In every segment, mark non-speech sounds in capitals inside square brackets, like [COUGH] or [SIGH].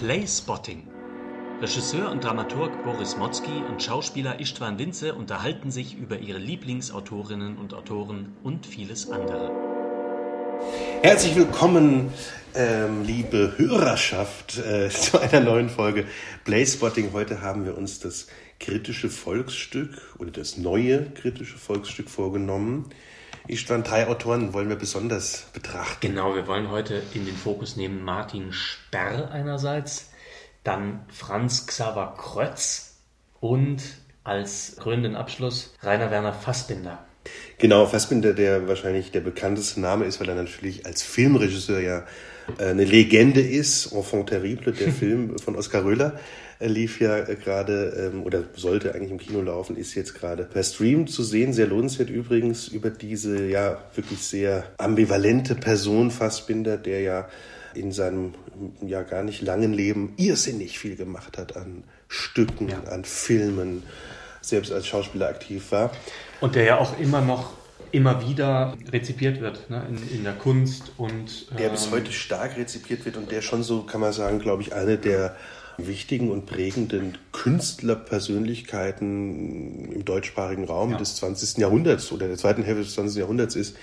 Playspotting. Regisseur und Dramaturg Boris Motzki und Schauspieler Istvan Winze unterhalten sich über ihre Lieblingsautorinnen und Autoren und vieles andere. Herzlich willkommen, ähm, liebe Hörerschaft, äh, [LAUGHS] zu einer neuen Folge Playspotting. Heute haben wir uns das kritische Volksstück oder das neue kritische Volksstück vorgenommen. Istvan, drei Autoren wollen wir besonders betrachten. Genau, wir wollen heute in den Fokus nehmen Martin Sperr einerseits, dann Franz Xaver Krötz und als krönenden Abschluss Rainer Werner Fassbinder. Genau, Fassbinder, der wahrscheinlich der bekannteste Name ist, weil er natürlich als Filmregisseur ja eine Legende ist. Enfant terrible, der [LAUGHS] Film von Oskar Röhler äh, lief ja gerade ähm, oder sollte eigentlich im Kino laufen, ist jetzt gerade per Stream zu sehen. Sehr lohnenswert übrigens über diese ja wirklich sehr ambivalente Person Fassbinder, der ja in seinem ja gar nicht langen Leben irrsinnig viel gemacht hat an Stücken, ja. an Filmen, selbst als Schauspieler aktiv war. Und der ja auch immer noch immer wieder rezipiert wird ne, in, in der Kunst und der bis ähm, heute stark rezipiert wird und der schon so kann man sagen, glaube ich, eine der wichtigen und prägenden Künstlerpersönlichkeiten im deutschsprachigen Raum ja. des 20. Jahrhunderts oder der zweiten Hälfte des 20. Jahrhunderts ist.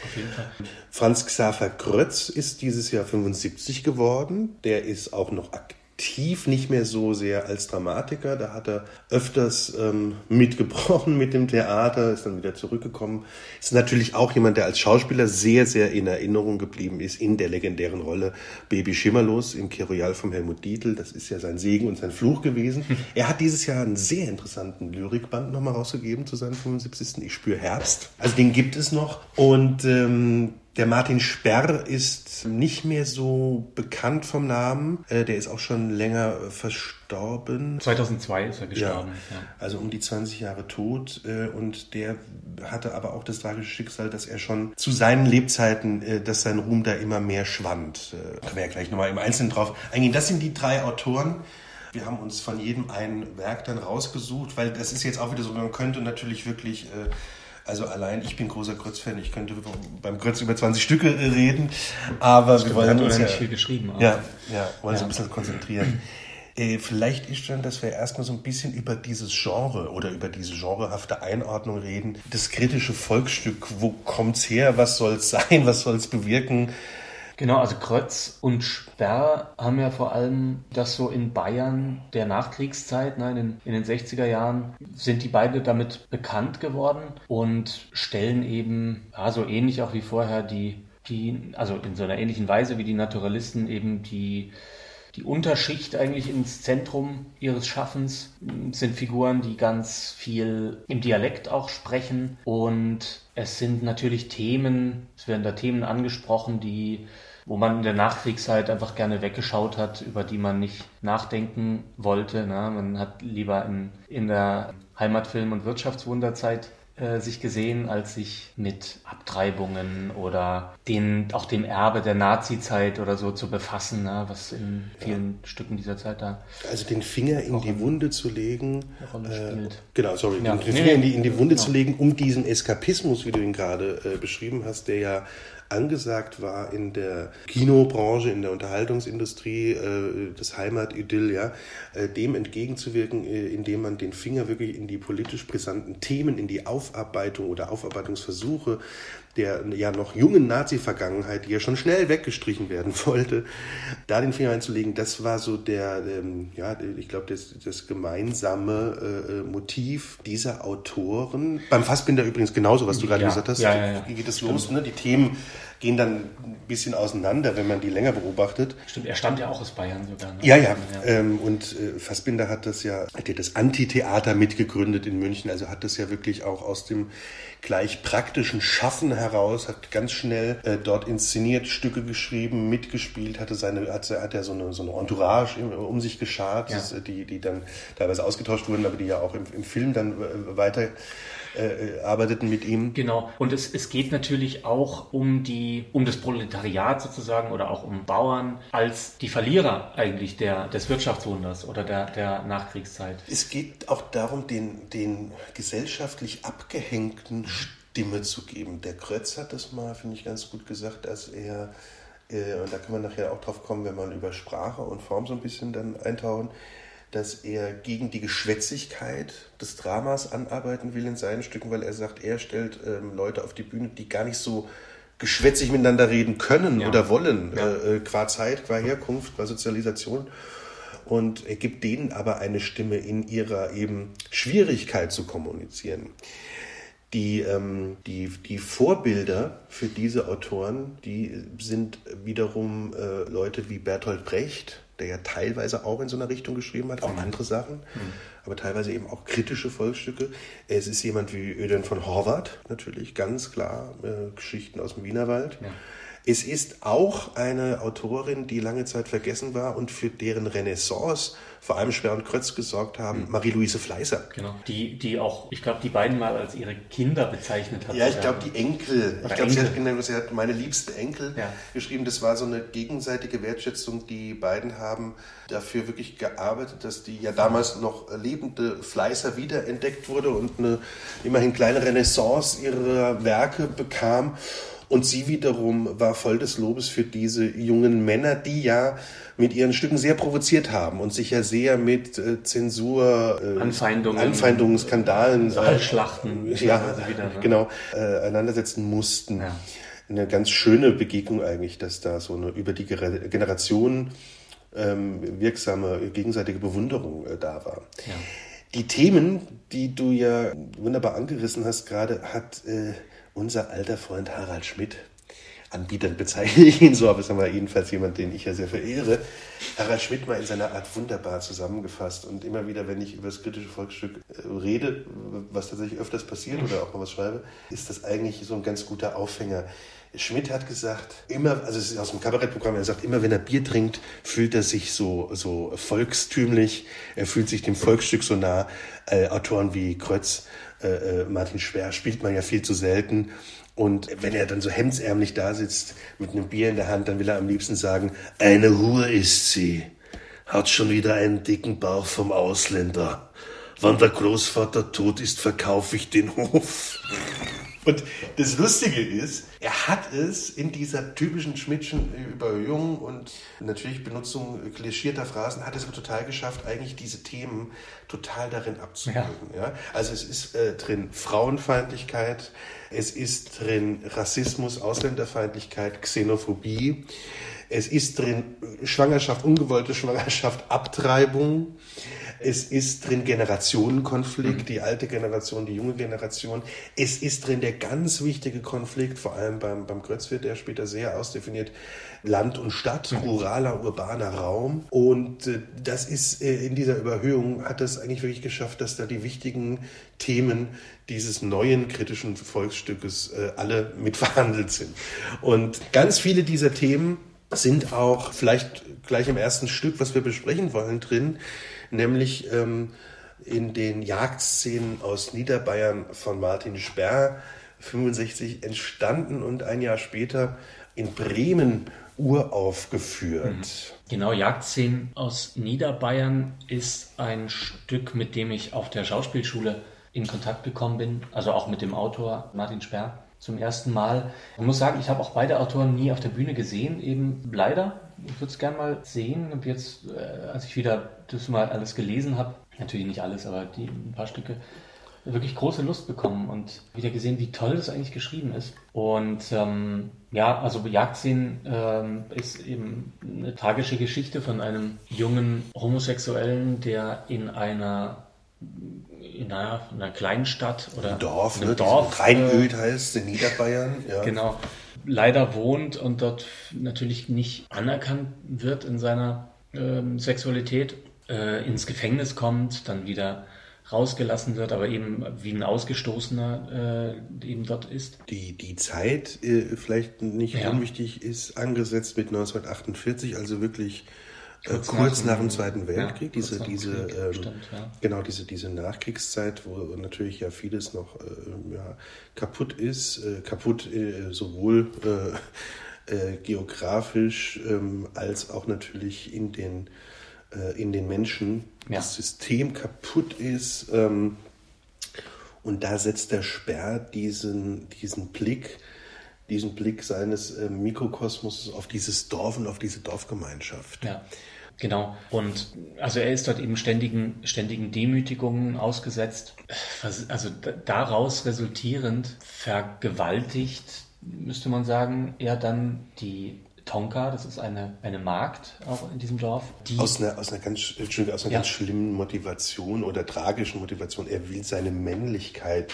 Franz Xaver Krötz ist dieses Jahr 75 geworden. Der ist auch noch aktiv aktiv nicht mehr so sehr als Dramatiker. Da hat er öfters ähm, mitgebrochen mit dem Theater, ist dann wieder zurückgekommen. Ist natürlich auch jemand, der als Schauspieler sehr, sehr in Erinnerung geblieben ist in der legendären Rolle Baby Schimmerlos im Kiroyal vom Helmut Dietl. Das ist ja sein Segen und sein Fluch gewesen. Er hat dieses Jahr einen sehr interessanten Lyrikband nochmal rausgegeben zu seinem 75. Ich spüre Herbst. Also den gibt es noch. Und ähm, der Martin Sperr ist nicht mehr so bekannt vom Namen. Äh, der ist auch schon länger verstorben. 2002 ist er gestorben. Ja, also um die 20 Jahre tot. Äh, und der hatte aber auch das tragische Schicksal, dass er schon zu seinen Lebzeiten, äh, dass sein Ruhm da immer mehr schwand. Da können wir ja gleich nochmal im Einzelnen drauf eingehen. Das sind die drei Autoren. Wir haben uns von jedem ein Werk dann rausgesucht, weil das ist jetzt auch wieder so, man könnte natürlich wirklich also allein, ich bin großer Grötz-Fan, ich könnte beim Grötz über 20 Stücke reden, aber Stimmt, wir wollen uns ja, nicht viel geschrieben. Auch. Ja, ja, wollen ja. uns ein bisschen konzentrieren. [CLEARS THROAT] Äh, vielleicht ist schon, dass wir erstmal so ein bisschen über dieses Genre oder über diese genrehafte Einordnung reden. Das kritische Volksstück, wo kommt's her, was soll's sein, was soll's bewirken? Genau, also Krötz und Sperr haben ja vor allem das so in Bayern der Nachkriegszeit, ne, in, den, in den 60er Jahren, sind die beide damit bekannt geworden und stellen eben, ja, so ähnlich auch wie vorher die, die, also in so einer ähnlichen Weise wie die Naturalisten eben die die Unterschicht eigentlich ins Zentrum ihres Schaffens sind Figuren, die ganz viel im Dialekt auch sprechen und es sind natürlich Themen, es werden da Themen angesprochen, die wo man in der Nachkriegszeit einfach gerne weggeschaut hat, über die man nicht nachdenken wollte. Ne? Man hat lieber in, in der Heimatfilm- und Wirtschaftswunderzeit äh, sich gesehen, als sich mit Abtreibungen oder den, auch dem Erbe der Nazi-Zeit oder so zu befassen, ne? was in vielen ja. Stücken dieser Zeit da. Also den Finger in die Wunde zu legen. Äh, genau, sorry, ja. den, den Finger in die, in die Wunde genau. zu legen, um diesen Eskapismus, wie du ihn gerade äh, beschrieben hast, der ja angesagt war in der Kinobranche, in der Unterhaltungsindustrie, äh, das Heimatidyll, ja, äh, dem entgegenzuwirken, äh, indem man den Finger wirklich in die politisch brisanten Themen, in die Aufarbeitung oder Aufarbeitungsversuche der ja noch jungen Nazi-Vergangenheit, die ja schon schnell weggestrichen werden [LAUGHS] wollte, da den Finger einzulegen, das war so der, ähm, ja, ich glaube, das, das gemeinsame äh, Motiv dieser Autoren. Beim Fassbinder übrigens genauso, was du gerade ja, gesagt hast. Ja, ja, ja. Wie geht es los? Ne? Die Themen gehen dann ein bisschen auseinander, wenn man die länger beobachtet. Stimmt, er stammt ja auch aus Bayern sogar. Ne? Ja, ja. ja. Ähm, und äh, Fassbinder hat das ja, hat ja das Antitheater mitgegründet in München, also hat das ja wirklich auch aus dem gleich praktischen Schaffen heraus, hat ganz schnell äh, dort inszeniert, Stücke geschrieben, mitgespielt, hatte seine, hat, hat er so eine, so eine Entourage um sich geschart, ja. die, die dann teilweise ausgetauscht wurden, aber die ja auch im, im Film dann äh, weiter äh, arbeiteten mit ihm. Genau. Und es, es geht natürlich auch um die, um das Proletariat sozusagen oder auch um Bauern als die Verlierer eigentlich der, des Wirtschaftswunders oder der, der Nachkriegszeit. Es geht auch darum, den, den gesellschaftlich abgehängten Stimme zu geben. Der Krötz hat das mal, finde ich, ganz gut gesagt, als er äh, und da kann man nachher auch drauf kommen, wenn man über Sprache und Form so ein bisschen dann eintauchen, dass er gegen die Geschwätzigkeit des Dramas anarbeiten will in seinen Stücken, weil er sagt, er stellt ähm, Leute auf die Bühne, die gar nicht so geschwätzig miteinander reden können ja. oder wollen, ja. äh, äh qua Zeit, qua Herkunft, qua Sozialisation. Und er gibt denen aber eine Stimme in ihrer eben Schwierigkeit zu kommunizieren. Die, ähm, die, die Vorbilder für diese Autoren, die sind wiederum äh, Leute wie Bertolt Brecht, der ja teilweise auch in so einer Richtung geschrieben hat, auch mhm. andere Sachen, mhm. aber teilweise eben auch kritische Volksstücke. Es ist jemand wie Öden von Horvath, natürlich, ganz klar, äh, Geschichten aus dem Wienerwald. Ja. Es ist auch eine Autorin, die lange Zeit vergessen war und für deren Renaissance vor allem Sperr und Krötz gesorgt haben, mhm. Marie-Louise Fleißer. Genau. Die, die auch, ich glaube, die beiden mal als ihre Kinder bezeichnet hat. Ja, ich glaube, die Enkel. ich glaube, sie, sie, hat meine liebsten Enkel ja. geschrieben. Das war so eine gegenseitige Wertschätzung. Die beiden haben dafür wirklich gearbeitet, dass die ja damals noch lebende Fleißer wiederentdeckt wurde und eine immerhin kleine Renaissance ihrer Werke bekam. Und sie wiederum war voll des Lobes für diese jungen Männer, die ja mit ihren Stücken sehr provoziert haben und sich ja sehr mit äh, Zensur, äh, Anfeindungen, Anfeindungen, Skandalen, äh, ja, [LAUGHS] wieder, ne? genau, äh, auseinandersetzen mussten. Ja. Eine ganz schöne Begegnung eigentlich, dass da so eine über die Generation ähm, wirksame gegenseitige Bewunderung äh, da war. Ja. Die Themen, die du ja wunderbar angerissen hast gerade, hat äh, unser alter Freund Harald Schmidt, Anbietern bezeichne ich ihn so, aber es ist aber jedenfalls jemand, den ich ja sehr verehre, Harald Schmidt mal in seiner Art wunderbar zusammengefasst. Und immer wieder, wenn ich über das kritische Volksstück äh, rede, was tatsächlich öfters passiert oder auch mal was schreibe, ist das eigentlich so ein ganz guter Aufhänger. Schmidt hat gesagt, immer, also es ist aus dem Kabarettprogramm, er sagt, immer wenn er Bier trinkt, fühlt er sich so, so volkstümlich, er fühlt sich dem Volksstück so nah. Äh, Autoren wie Krötz äh, äh, Martin Schwer spielt man ja viel zu selten. Und wenn er dann so hemdsärmlich da sitzt mit einem Bier in der Hand, dann will er am liebsten sagen, eine Hure ist sie, hat schon wieder einen dicken Bauch vom Ausländer. Wann der Großvater tot ist, verkaufe ich den Hof. Und das Lustige ist, er hat es in dieser typischen Schmidtschen Überhöhung und natürlich Benutzung klischierter Phrasen, hat es aber total geschafft, eigentlich diese Themen total darin abzubilden. Ja. ja. Also es ist äh, drin Frauenfeindlichkeit, es ist drin Rassismus, Ausländerfeindlichkeit, Xenophobie, es ist drin Schwangerschaft, ungewollte Schwangerschaft, Abtreibung. Es ist drin Generationenkonflikt, mhm. die alte Generation, die junge Generation. Es ist drin der ganz wichtige Konflikt, vor allem beim, beim Grötz wird der später sehr ausdefiniert, Land und Stadt, mhm. ruraler, urbaner Raum. Und äh, das ist äh, in dieser Überhöhung hat das eigentlich wirklich geschafft, dass da die wichtigen Themen dieses neuen kritischen Volksstückes äh, alle mitverhandelt sind. Und ganz viele dieser Themen sind auch vielleicht gleich im ersten Stück, was wir besprechen wollen, drin nämlich ähm, in den Jagdszenen aus Niederbayern von Martin Sperr 65 entstanden und ein Jahr später in Bremen uraufgeführt. Mhm. Genau, Jagdszenen aus Niederbayern ist ein Stück, mit dem ich auf der Schauspielschule in Kontakt gekommen bin, also auch mit dem Autor Martin Sperr zum ersten Mal. Ich muss sagen, ich habe auch beide Autoren nie auf der Bühne gesehen, eben leider. Ich würde es gerne mal sehen. Und jetzt, äh, als ich wieder das mal alles gelesen habe, natürlich nicht alles, aber die ein paar Stücke, wirklich große Lust bekommen und wieder gesehen, wie toll das eigentlich geschrieben ist. Und ähm, ja, also Jagdszenen ähm, ist eben eine tragische Geschichte von einem jungen Homosexuellen, der in einer in einer, in einer kleinen Stadt oder ein Dorf, ne, Dorf Rheinöd äh, heißt in Niederbayern. Ja. Genau. Leider wohnt und dort natürlich nicht anerkannt wird in seiner ähm, Sexualität, äh, ins Gefängnis kommt, dann wieder rausgelassen wird, aber eben wie ein Ausgestoßener äh, eben dort ist. Die, die Zeit, äh, vielleicht nicht ja. unwichtig, ist angesetzt mit 1948, also wirklich kurz, kurz nach, dem Zweiten Weltkrieg, ja, diese, diese, ähm, stimmt, ja. genau, diese, diese Nachkriegszeit, wo natürlich ja vieles noch äh, ja, kaputt ist, äh, kaputt äh, sowohl äh, äh, geografisch ähm, als auch natürlich in den, äh, in den Menschen. Das System kaputt ist. Ähm, und da setzt der Sperr diesen, diesen Blick diesen Blick seines äh, Mikrokosmos auf dieses Dorf und auf diese Dorfgemeinschaft. Ja. Genau. Und also er ist dort eben ständigen, ständigen Demütigungen ausgesetzt. Also daraus resultierend vergewaltigt, müsste man sagen, er dann die Tonka, das ist eine, eine Magd auch in diesem Dorf. Die aus einer, aus einer, ganz, aus einer ja. ganz schlimmen Motivation oder tragischen Motivation. Er will seine Männlichkeit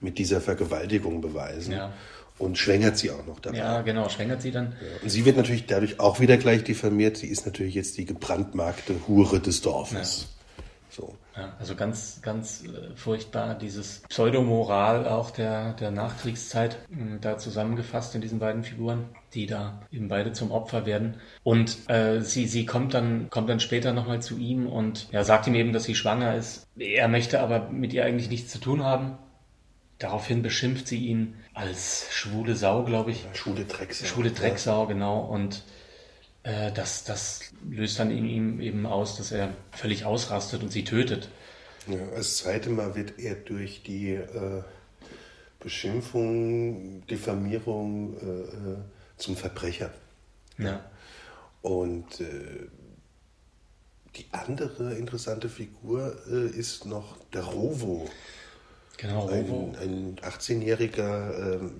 mit dieser Vergewaltigung beweisen. Ja. Und schwängert sie auch noch dabei. Ja, genau, schwängert sie dann. Ja. Und sie wird natürlich dadurch auch wieder gleich diffamiert. Sie ist natürlich jetzt die gebrandmarkte Hure des Dorfes. Ja. So. Ja, also ganz, ganz äh, furchtbar dieses Pseudomoral auch der, der Nachkriegszeit äh, da zusammengefasst in diesen beiden Figuren, die da eben beide zum Opfer werden. Und äh, sie, sie kommt dann, kommt dann später nochmal zu ihm und ja, sagt ihm eben, dass sie schwanger ist. Er möchte aber mit ihr eigentlich nichts zu tun haben. Daraufhin beschimpft sie ihn als schwule Sau, glaube ich. Schwule Drecksau. Schwule Drecksau, genau. Und äh, das, das löst dann in ihm eben aus, dass er völlig ausrastet und sie tötet. Ja, das zweite Mal wird er durch die äh, Beschimpfung, Diffamierung äh, äh zum Verbrecher. Ja. Und äh, die andere interessante Figur äh, ist noch der Rovo. Genau. Ein, ein 18-jähriger ähm,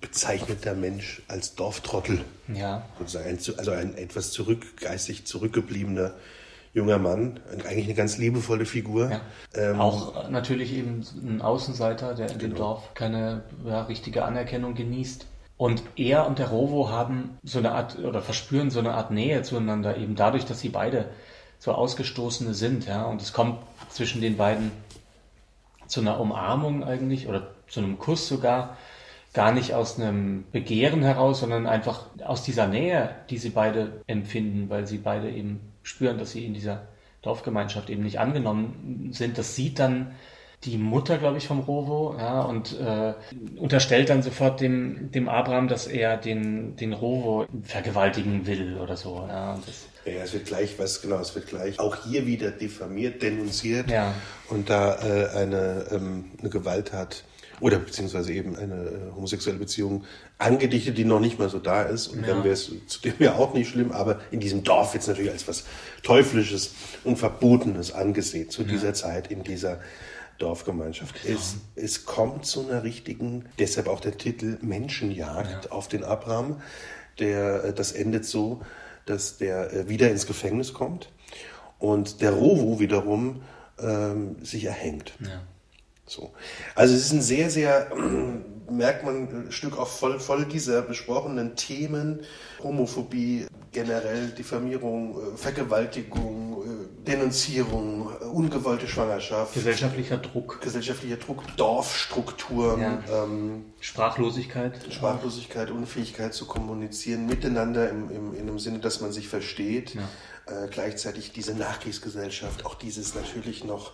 bezeichneter Mensch als Dorftrottel. Ja. Sozusagen also ein etwas zurück, geistig zurückgebliebener junger Mann, eigentlich eine ganz liebevolle Figur. Ja. Ähm, auch natürlich eben ein Außenseiter, der in genau. dem Dorf keine ja, richtige Anerkennung genießt. Und er und der Rovo haben so eine Art oder verspüren so eine Art Nähe zueinander, eben dadurch, dass sie beide so Ausgestoßene sind. Ja? Und es kommt zwischen den beiden zu einer Umarmung eigentlich oder zu einem Kuss sogar gar nicht aus einem Begehren heraus, sondern einfach aus dieser Nähe, die sie beide empfinden, weil sie beide eben spüren, dass sie in dieser Dorfgemeinschaft eben nicht angenommen sind. Das sieht dann die Mutter, glaube ich, vom Rovo, ja, und äh, unterstellt dann sofort dem, dem Abraham, dass er den, den Rovo vergewaltigen will oder so. Ja, das, ja, es wird gleich, was genau, es wird gleich auch hier wieder diffamiert, denunziert ja. und da äh, eine, ähm, eine Gewalttat oder beziehungsweise eben eine äh, homosexuelle Beziehung angedichtet, die noch nicht mal so da ist. Und ja. dann wäre es zudem ja auch nicht schlimm, aber in diesem Dorf wird es natürlich als was Teuflisches und Verbotenes angesehen zu ja. dieser Zeit in dieser Dorfgemeinschaft. Genau. Es, es kommt zu einer richtigen, deshalb auch der Titel Menschenjagd ja. auf den Abraham. Der, äh, das endet so, dass der äh, wieder ins Gefängnis kommt und der Rovo wiederum ähm, sich erhängt. Ja. So. Also es ist ein sehr, sehr, merkt man, ein Stück auch voll, voll dieser besprochenen Themen, Homophobie, generell Diffamierung, äh, Vergewaltigung, äh, Denunzierung, ungewollte Schwangerschaft. Gesellschaftlicher Druck. Gesellschaftlicher Druck, Dorfstrukturen. Ja. Ähm, Sprachlosigkeit. Sprachlosigkeit, Unfähigkeit zu kommunizieren miteinander im, im, in dem Sinne, dass man sich versteht. Ja. Äh, gleichzeitig diese Nachkriegsgesellschaft, auch dieses natürlich noch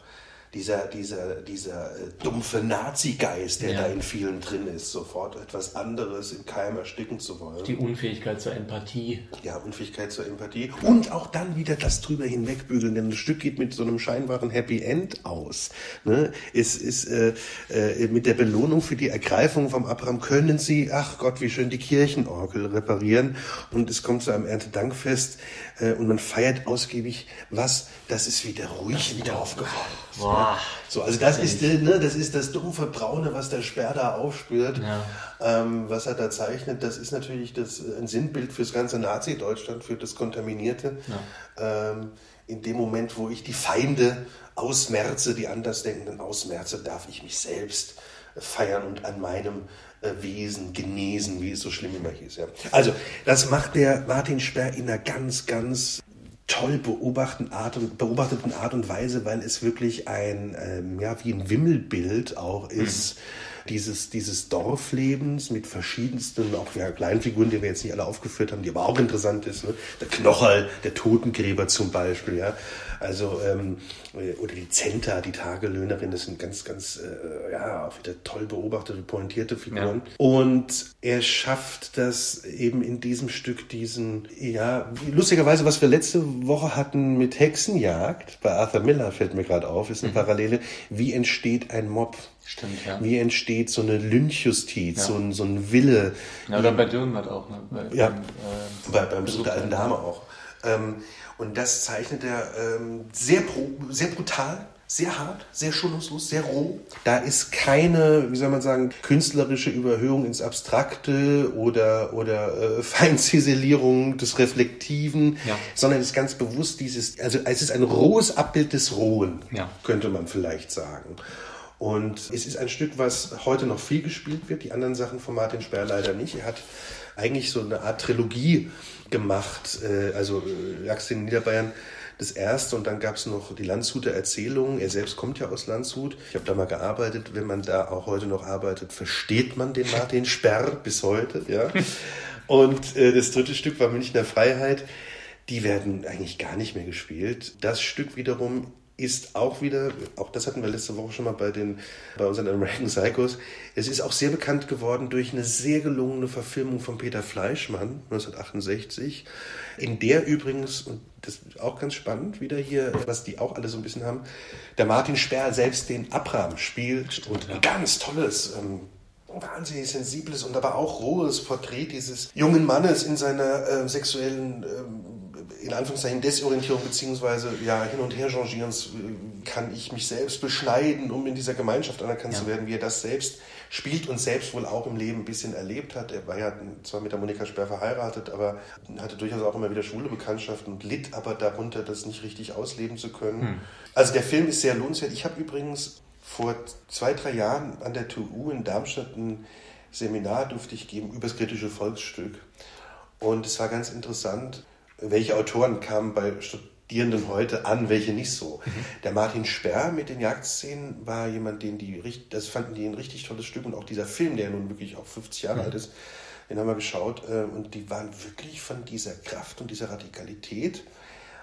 dieser, dieser, dieser äh, dumpfe Nazi-Geist, der ja. da in vielen drin ist, sofort etwas anderes im Keim ersticken zu wollen. Die Unfähigkeit zur Empathie. Ja, Unfähigkeit zur Empathie. Und auch dann wieder das drüber hinwegbügeln, denn das Stück geht mit so einem scheinbaren Happy End aus. Ne? Es ist äh, äh, mit der Belohnung für die Ergreifung vom Abraham können sie, ach Gott, wie schön die Kirchenorgel reparieren. Und es kommt zu einem Erntedankfest äh, und man feiert ausgiebig was, das ist wieder ruhig im Dorf geworden. So, also das ist, ne, das ist das dumpfe Braune, was der Sperr da aufspürt, ja. ähm, was er da zeichnet. Das ist natürlich das, äh, ein Sinnbild fürs ganze Nazi-Deutschland, für das Kontaminierte. Ja. Ähm, in dem Moment, wo ich die Feinde ausmerze, die Andersdenkenden ausmerze, darf ich mich selbst feiern und an meinem äh, Wesen genesen, wie es so schlimm immer hieß. Ja. Also, das macht der Martin Sperr in einer ganz, ganz toll beobachten Art und, beobachteten Art und Weise, weil es wirklich ein, ähm, ja, wie ein Wimmelbild auch ist. Mhm dieses, dieses Dorflebens mit verschiedensten, auch ja, Kleinfiguren, die wir jetzt nicht alle aufgeführt haben, die aber auch interessant ist. Ne? Der Knocherl, der Totengräber zum Beispiel, ja. Also, ähm, oder die Zenta, die Tagelöhnerin, das sind ganz, ganz, äh, ja, auch wieder toll beobachtete, pointierte Figuren. Ja. Und er schafft das eben in diesem Stück, diesen, ja, lustigerweise, was wir letzte Woche hatten mit Hexenjagd, bei Arthur Miller fällt mir gerade auf, ist eine mhm. Parallele. Wie entsteht ein Mob? Stimmt, ja. Wie entsteht so eine Lynchjustiz, ja. so, ein, so ein Wille. Ja, oder bei Dürrenmatt auch. Ne? Bei, ja, beim, äh, bei, beim Besuch der alten Dame auch. Ähm, und das zeichnet er ähm, sehr, pro, sehr brutal, sehr hart, sehr schonungslos, sehr roh. Da ist keine, wie soll man sagen, künstlerische Überhöhung ins Abstrakte oder, oder äh, [LAUGHS] Feinziselierung des Reflektiven, ja. sondern es ist ganz bewusst dieses, also es ist ein rohes Abbild des Rohen, ja. könnte man vielleicht sagen. Und es ist ein Stück, was heute noch viel gespielt wird, die anderen Sachen von Martin Sperr leider nicht. Er hat eigentlich so eine Art Trilogie gemacht, äh, also Lachs in Niederbayern das erste und dann gab es noch die Landshuter Erzählungen. Er selbst kommt ja aus Landshut. Ich habe da mal gearbeitet. Wenn man da auch heute noch arbeitet, versteht man den Martin [LAUGHS] Sperr bis heute. Ja. Und äh, das dritte Stück war Münchner Freiheit. Die werden eigentlich gar nicht mehr gespielt. Das Stück wiederum ist auch wieder, auch das hatten wir letzte Woche schon mal bei, den, bei unseren American Psychos, es ist auch sehr bekannt geworden durch eine sehr gelungene Verfilmung von Peter Fleischmann 1968, in der übrigens, und das ist auch ganz spannend, wieder hier, was die auch alle so ein bisschen haben, der Martin Sperr selbst den Abraham spielt und ein ganz tolles, ähm, wahnsinnig sensibles und aber auch rohes Porträt dieses jungen Mannes in seiner äh, sexuellen ähm, in Anführungszeichen Desorientierung beziehungsweise ja, hin und her changierens kann ich mich selbst beschneiden, um in dieser Gemeinschaft anerkannt ja. zu werden, wie er das selbst spielt und selbst wohl auch im Leben ein bisschen erlebt hat. Er war ja zwar mit der Monika Sperr verheiratet, aber hatte durchaus auch immer wieder schwule Bekanntschaften und litt aber darunter, das nicht richtig ausleben zu können. Hm. Also der Film ist sehr lohnenswert. Ich habe übrigens vor zwei, drei Jahren an der TU in Darmstadt ein Seminar durfte ich geben über das kritische Volksstück. Und es war ganz interessant, welche Autoren kamen bei Studierenden heute an, welche nicht so. Mhm. Der Martin Sperr mit den Jagdszenen war jemand, den die, das fanden die ein richtig tolles Stück und auch dieser Film, der nun wirklich auch 50 Jahre mhm. alt ist, den haben wir geschaut äh, und die waren wirklich von dieser Kraft und dieser Radikalität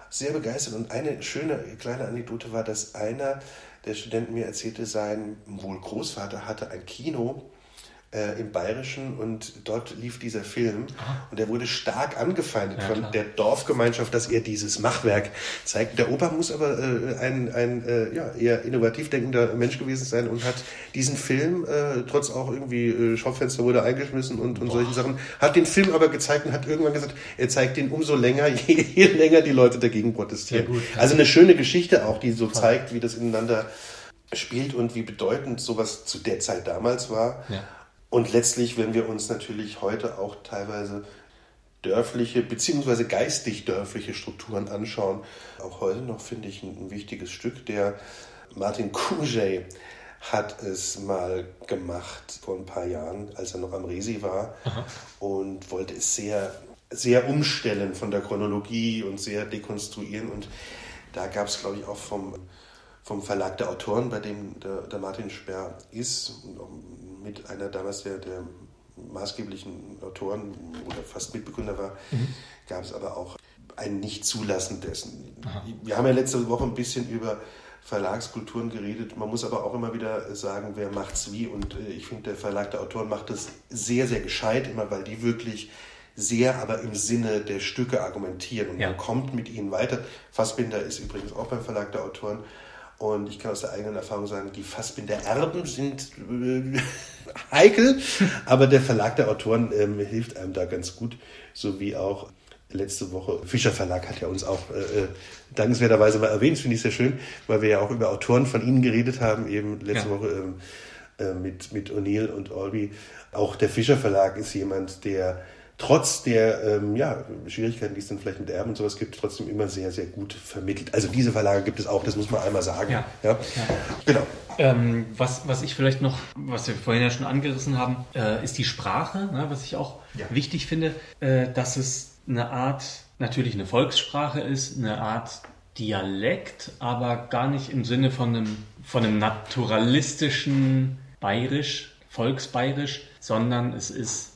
sehr begeistert. Und eine schöne kleine Anekdote war, dass einer der Studenten mir erzählte, sein wohl Großvater hatte ein Kino äh, im Bayerischen und dort lief dieser Film Aha. und der wurde stark angefeindet ja, von klar. der Dorfgemeinschaft, dass er dieses Machwerk zeigt. Der Opa muss aber äh, ein, ein äh, ja, eher innovativ denkender Mensch gewesen sein und hat diesen Film, äh, trotz auch irgendwie äh, Schaufenster wurde eingeschmissen und, und solchen Sachen, hat den Film aber gezeigt und hat irgendwann gesagt, er zeigt den umso länger, [LAUGHS] je, je länger die Leute dagegen protestieren. Gut, also eine schöne Geschichte auch, die so zeigt, wie das ineinander spielt und wie bedeutend sowas zu der Zeit damals war. Ja. Und letztlich, wenn wir uns natürlich heute auch teilweise dörfliche beziehungsweise geistig dörfliche Strukturen anschauen, auch heute noch finde ich ein, ein wichtiges Stück. Der Martin Kujay hat es mal gemacht vor ein paar Jahren, als er noch am Resi war Aha. und wollte es sehr, sehr umstellen von der Chronologie und sehr dekonstruieren. Und da gab es, glaube ich, auch vom, vom Verlag der Autoren, bei dem der, der Martin Sperr ist, mit einer damals der, der maßgeblichen Autoren oder fast Mitbegründer war, mhm. gab es aber auch ein Nicht-Zulassen dessen. Aha. Wir haben ja letzte Woche ein bisschen über Verlagskulturen geredet. Man muss aber auch immer wieder sagen, wer macht's wie. Und äh, ich finde, der Verlag der Autoren macht das sehr, sehr gescheit, immer weil die wirklich sehr, aber im Sinne der Stücke argumentieren und ja. man kommt mit ihnen weiter. Fassbinder ist übrigens auch beim Verlag der Autoren und ich kann aus der eigenen Erfahrung sagen, die Fassbinder-Erben sind äh, [LAUGHS] heikel, aber der Verlag der Autoren ähm, hilft einem da ganz gut, so wie auch letzte Woche. Fischer Verlag hat ja uns auch äh, äh dankenswerterweise mal erwähnt, das finde ich sehr schön, weil wir ja auch über Autoren von Ihnen geredet haben, eben letzte ja. Woche ähm, äh, mit, mit O'Neill und Olby. Auch der Fischer Verlag ist jemand, der trotz der ähm, ja, Schwierigkeiten, die es dann vielleicht mit Erben und sowas gibt, trotzdem immer sehr, sehr gut vermittelt. Also diese Verlage gibt es auch, das muss man einmal sagen. Ja. ja? ja. Genau. Ähm, was, was ich vielleicht noch, was wir vorhin ja schon angerissen haben, äh, ist die Sprache, ne, was ich auch ja. wichtig finde, äh, dass es eine Art, natürlich eine Volkssprache ist, eine Art Dialekt, aber gar nicht im Sinne von einem, von einem naturalistischen Bayerisch, Volksbayerisch, sondern es ist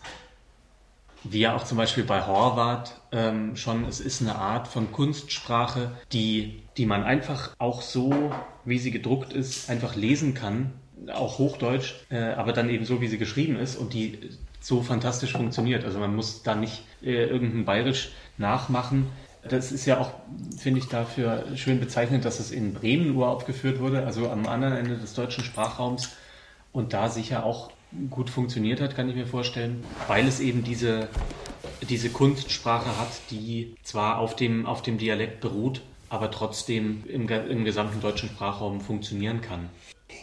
wie ja auch zum Beispiel bei Horvath ähm, schon, es ist eine Art von Kunstsprache, die, die man einfach auch so, wie sie gedruckt ist, einfach lesen kann, auch Hochdeutsch, äh, aber dann eben so, wie sie geschrieben ist und die so fantastisch funktioniert. Also man muss da nicht äh, irgendein Bayerisch nachmachen. Das ist ja auch, finde ich, dafür schön bezeichnend, dass es in Bremen uraufgeführt wurde, also am anderen Ende des deutschen Sprachraums und da sicher auch gut funktioniert hat, kann ich mir vorstellen, weil es eben diese, diese Kunstsprache hat, die zwar auf dem, auf dem Dialekt beruht, aber trotzdem im, im gesamten deutschen Sprachraum funktionieren kann.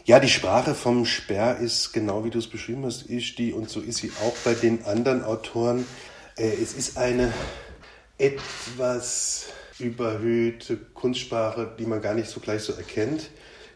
Ja, die Sprache vom Sperr ist genau wie du es beschrieben hast, ist die und so ist sie auch bei den anderen Autoren. Äh, es ist eine etwas überhöhte Kunstsprache, die man gar nicht so gleich so erkennt,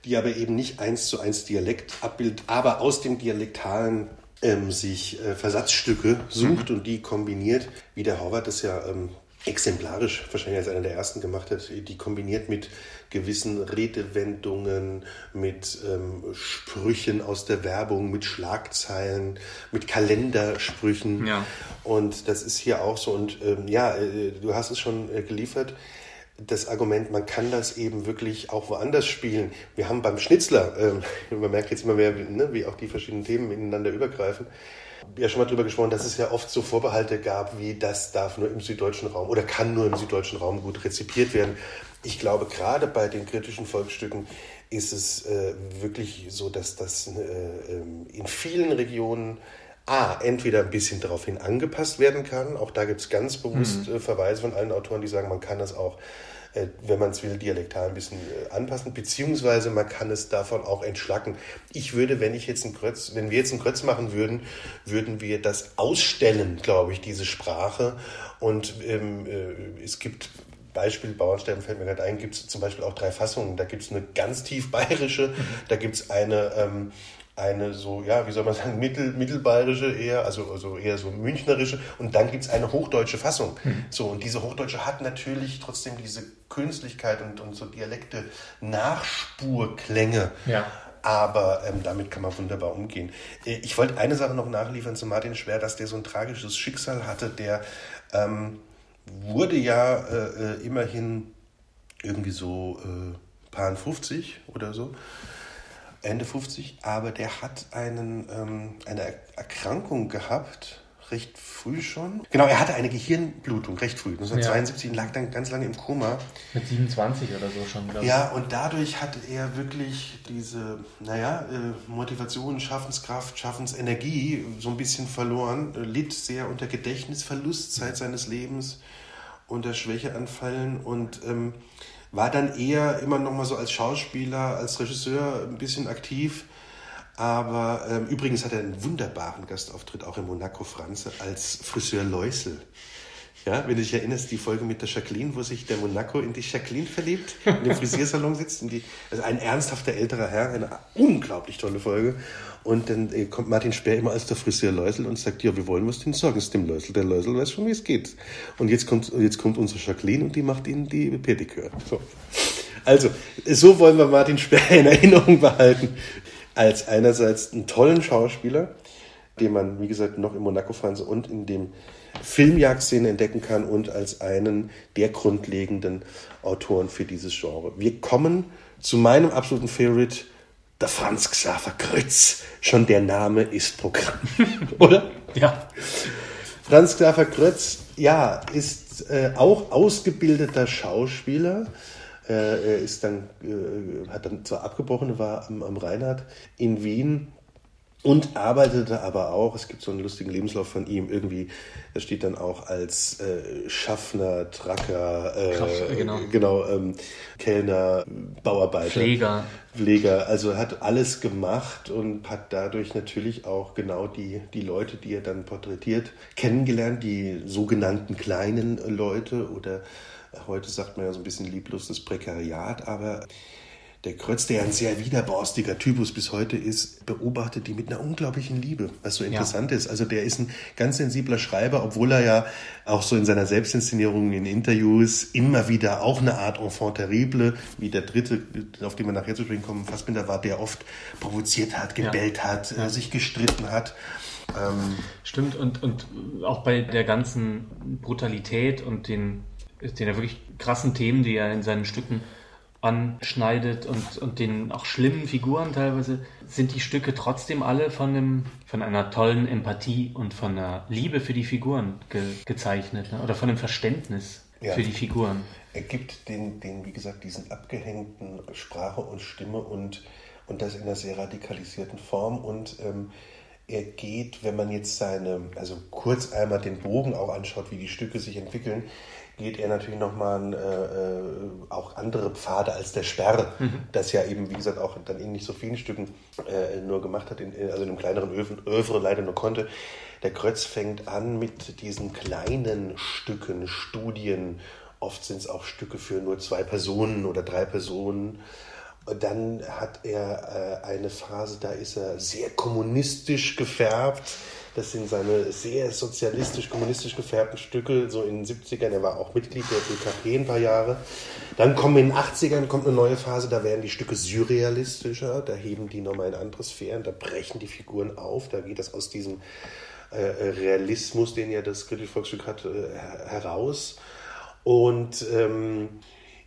die aber eben nicht eins zu eins Dialekt abbildet, aber aus dem Dialektalen ähm, sich äh, Versatzstücke sucht mhm. und die kombiniert, wie der Horvath das ja ähm, exemplarisch wahrscheinlich als einer der ersten gemacht hat, die kombiniert mit gewissen Redewendungen, mit ähm, Sprüchen aus der Werbung, mit Schlagzeilen, mit Kalendersprüchen. Ja. Und das ist hier auch so. Und ähm, ja, äh, du hast es schon äh, geliefert. Das Argument, man kann das eben wirklich auch woanders spielen. Wir haben beim Schnitzler, äh, [LAUGHS] man merkt jetzt immer mehr, ne, wie auch die verschiedenen Themen ineinander übergreifen, ja schon mal darüber gesprochen, dass es ja oft so Vorbehalte gab, wie das darf nur im süddeutschen Raum oder kann nur im süddeutschen Raum gut rezipiert werden. Ich glaube, gerade bei den kritischen Volksstücken ist es äh, wirklich so, dass das äh, ähm, in vielen Regionen A, entweder ein bisschen daraufhin angepasst werden kann. Auch da gibt es ganz bewusst mhm. äh, Verweise von allen Autoren, die sagen, man kann das auch äh, wenn man es will, dialektal ein bisschen äh, anpassen, beziehungsweise man kann es davon auch entschlacken. Ich würde, wenn ich jetzt ein Krötz, wenn wir jetzt ein Krötz machen würden, würden wir das ausstellen, glaube ich, diese Sprache. Und ähm, äh, es gibt Beispiel Bauernsterben fällt mir gerade ein, gibt es zum Beispiel auch drei Fassungen. Da gibt es eine ganz tief bayerische, da gibt es eine ähm, eine so, ja, wie soll man sagen, [LAUGHS] mittel, mittelbayerische eher, also, also eher so münchnerische und dann gibt es eine hochdeutsche Fassung. Mhm. So, und diese hochdeutsche hat natürlich trotzdem diese Künstlichkeit und, und so Dialekte, Nachspurklänge. Ja. Aber ähm, damit kann man wunderbar umgehen. Äh, ich wollte eine Sache noch nachliefern zu Martin Schwer, dass der so ein tragisches Schicksal hatte. Der ähm, wurde ja äh, äh immerhin irgendwie so äh, paar 50 oder so. Ende 50, aber der hat einen, ähm, eine Erkrankung gehabt, recht früh schon. Genau, er hatte eine Gehirnblutung, recht früh. 1972 ja. lag dann ganz lange im Koma. Mit 27 oder so schon, glaube ich. Ja, und dadurch hatte er wirklich diese, naja, äh, Motivation, Schaffenskraft, Schaffensenergie so ein bisschen verloren, litt sehr unter Gedächtnisverlust Zeit seines Lebens, unter Schwächeanfallen und ähm, war dann eher immer noch mal so als Schauspieler, als Regisseur ein bisschen aktiv. Aber ähm, übrigens hat er einen wunderbaren Gastauftritt auch in Monaco Franze als Friseur Läusel. Ja, wenn du dich erinnerst, die Folge mit der Jacqueline, wo sich der Monaco in die Jacqueline verliebt, in dem [LAUGHS] Frisiersalon sitzt. Die, also ein ernsthafter älterer Herr, eine unglaublich tolle Folge. Und dann äh, kommt Martin Speer immer als der Friseur Läusel und sagt, ja, wir wollen was den sagen, es dem Läusel. Der Läusel weiß schon, wie es geht. Und jetzt kommt, jetzt kommt unsere Jacqueline und die macht ihnen die Pediküre. So. Also, so wollen wir Martin Speer in Erinnerung behalten. Als einerseits einen tollen Schauspieler, den man, wie gesagt, noch im Monaco-Franze und in dem Filmjagdszene entdecken kann und als einen der grundlegenden Autoren für dieses Genre. Wir kommen zu meinem absoluten Favorite, der Franz Xaver Krötz. Schon der Name ist Programm, [LAUGHS] oder? Ja. Franz Xaver Krötz, ja, ist äh, auch ausgebildeter Schauspieler. Äh, er ist dann, äh, hat dann zwar abgebrochen, war am, am Reinhard in Wien und arbeitete aber auch, es gibt so einen lustigen Lebenslauf von ihm, irgendwie, da steht dann auch als äh, Schaffner, Tracker, äh, Kraft, genau, genau ähm, Kellner, Bauarbeiter. Pfleger. Pfleger, also hat alles gemacht und hat dadurch natürlich auch genau die, die Leute, die er dann porträtiert, kennengelernt, die sogenannten kleinen Leute oder heute sagt man ja so ein bisschen lieblos das Prekariat, aber der Krötz, der ein sehr widerborstiger Typus bis heute ist, beobachtet die mit einer unglaublichen Liebe, was so interessant ja. ist. Also der ist ein ganz sensibler Schreiber, obwohl er ja auch so in seiner Selbstinszenierung in Interviews immer wieder auch eine Art Enfant terrible, wie der dritte, auf den wir nachher zu sprechen kommen, Fassbinder war, der oft provoziert hat, gebellt ja. hat, ja. sich gestritten hat. Ähm, Stimmt, und, und auch bei der ganzen Brutalität und den, den ja wirklich krassen Themen, die er in seinen Stücken anschneidet und, und den auch schlimmen Figuren teilweise, sind die Stücke trotzdem alle von, einem, von einer tollen Empathie und von einer Liebe für die Figuren ge gezeichnet ne? oder von einem Verständnis ja. für die Figuren. Er gibt den, den, wie gesagt, diesen abgehängten Sprache und Stimme und und das in einer sehr radikalisierten Form. Und ähm, er geht, wenn man jetzt seine, also kurz einmal den Bogen auch anschaut, wie die Stücke sich entwickeln, geht er natürlich nochmal äh, äh, auch andere Pfade als der Sperr, mhm. das ja eben, wie gesagt, auch dann in nicht so vielen Stücken äh, nur gemacht hat, in, also in einem kleineren Övre leider nur konnte. Der Krötz fängt an mit diesen kleinen Stücken, Studien, oft sind es auch Stücke für nur zwei Personen oder drei Personen. Dann hat er äh, eine Phase, da ist er sehr kommunistisch gefärbt das sind seine sehr sozialistisch-kommunistisch gefärbten Stücke, so in den 70ern. Er war auch Mitglied der DKP ein paar Jahre. Dann kommen in den 80ern kommt eine neue Phase, da werden die Stücke surrealistischer, da heben die nochmal in andere Sphären, da brechen die Figuren auf, da geht das aus diesem äh, Realismus, den ja das Kritische Volksstück hat, äh, heraus. Und ähm,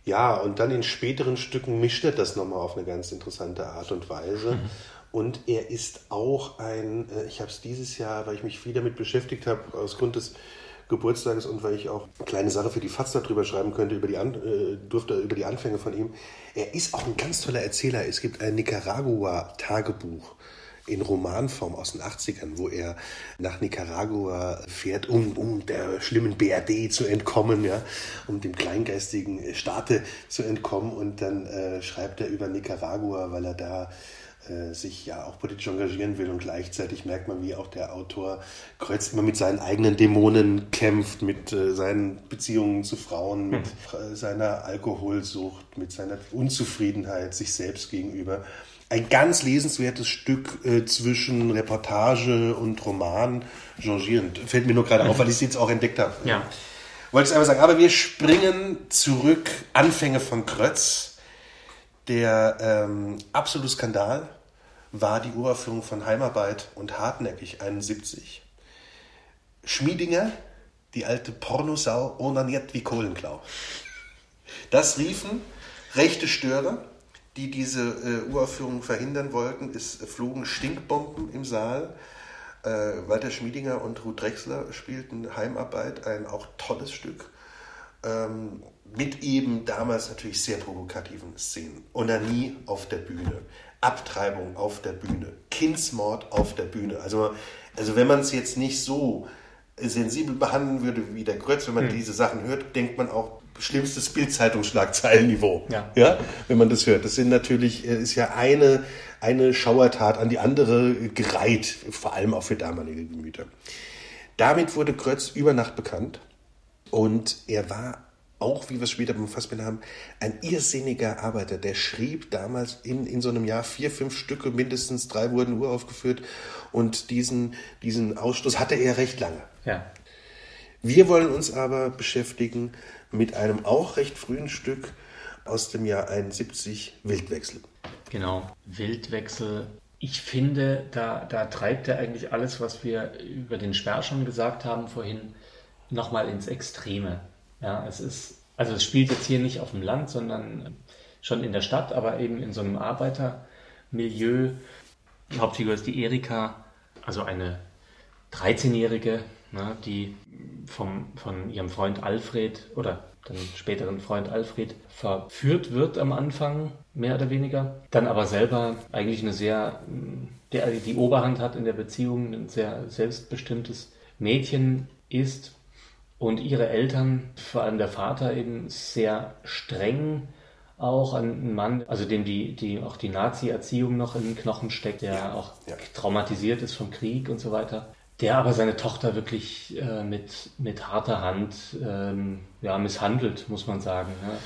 ja, und dann in späteren Stücken mischt er das nochmal auf eine ganz interessante Art und Weise. Mhm. Und er ist auch ein, äh, ich habe es dieses Jahr, weil ich mich viel damit beschäftigt habe, aus Grund des Geburtstages und weil ich auch eine kleine Sache für die FAZ darüber schreiben könnte, über die, An äh, durfte über die Anfänge von ihm. Er ist auch ein ganz toller Erzähler. Es gibt ein Nicaragua-Tagebuch in Romanform aus den 80ern, wo er nach Nicaragua fährt, um, um der schlimmen BRD zu entkommen, ja, um dem kleingeistigen Staate zu entkommen. Und dann äh, schreibt er über Nicaragua, weil er da äh, sich ja auch politisch engagieren will und gleichzeitig merkt man, wie auch der Autor Kreuz immer mit seinen eigenen Dämonen kämpft, mit äh, seinen Beziehungen zu Frauen, mit mhm. seiner Alkoholsucht, mit seiner Unzufriedenheit sich selbst gegenüber. Ein ganz lesenswertes Stück äh, zwischen Reportage und Roman, changierend. Fällt mir nur gerade auf, weil ich es jetzt auch entdeckt habe. Ja. Wollte ich einfach sagen. Aber wir springen zurück, Anfänge von Krötz der ähm, absolute Skandal war die Uraufführung von Heimarbeit und Hartnäckig 71. Schmiedinger, die alte Pornosau, onaniert wie Kohlenklau. Das riefen rechte Störer, die diese äh, Uraufführung verhindern wollten. Es flogen Stinkbomben im Saal. Äh, Walter Schmiedinger und Ruth Drechsler spielten Heimarbeit, ein auch tolles Stück. Ähm, mit eben damals natürlich sehr provokativen Szenen. Onanie auf der Bühne, Abtreibung auf der Bühne, Kindsmord auf der Bühne. Also, also wenn man es jetzt nicht so sensibel behandeln würde wie der Grötz, wenn man hm. diese Sachen hört, denkt man auch schlimmstes Bildzeitungsschlagzeilenniveau. Ja. ja, wenn man das hört. Das sind natürlich äh, ist ja eine eine Schauertat an die andere gereiht, vor allem auch für damalige Gemüter. Damit wurde Grötz über Nacht bekannt und er war auch, wie wir es später beim Fassbinder haben, ein irrsinniger Arbeiter. Der schrieb damals in, in so einem Jahr vier, fünf Stücke, mindestens drei wurden uraufgeführt. Und diesen, diesen Ausstoß hatte er recht lange. Ja. Wir wollen uns aber beschäftigen mit einem auch recht frühen Stück aus dem Jahr 71, Wildwechsel. Genau, Wildwechsel. Ich finde, da, da treibt er eigentlich alles, was wir über den Sperr schon gesagt haben vorhin, nochmal ins Extreme. Ja, es ist, also es spielt jetzt hier nicht auf dem Land, sondern schon in der Stadt, aber eben in so einem Arbeitermilieu. Die Hauptfigur ist die Erika, also eine 13-Jährige, ne, die vom, von ihrem Freund Alfred oder dann späteren Freund Alfred verführt wird am Anfang, mehr oder weniger. Dann aber selber eigentlich eine sehr, der die Oberhand hat in der Beziehung, ein sehr selbstbestimmtes Mädchen ist und ihre Eltern, vor allem der Vater, eben sehr streng auch ein Mann, also dem die, die auch die Nazi-Erziehung noch in den Knochen steckt, der ja, auch ja. traumatisiert ist vom Krieg und so weiter, der aber seine Tochter wirklich äh, mit, mit harter Hand ähm, ja, misshandelt, muss man sagen. Ja.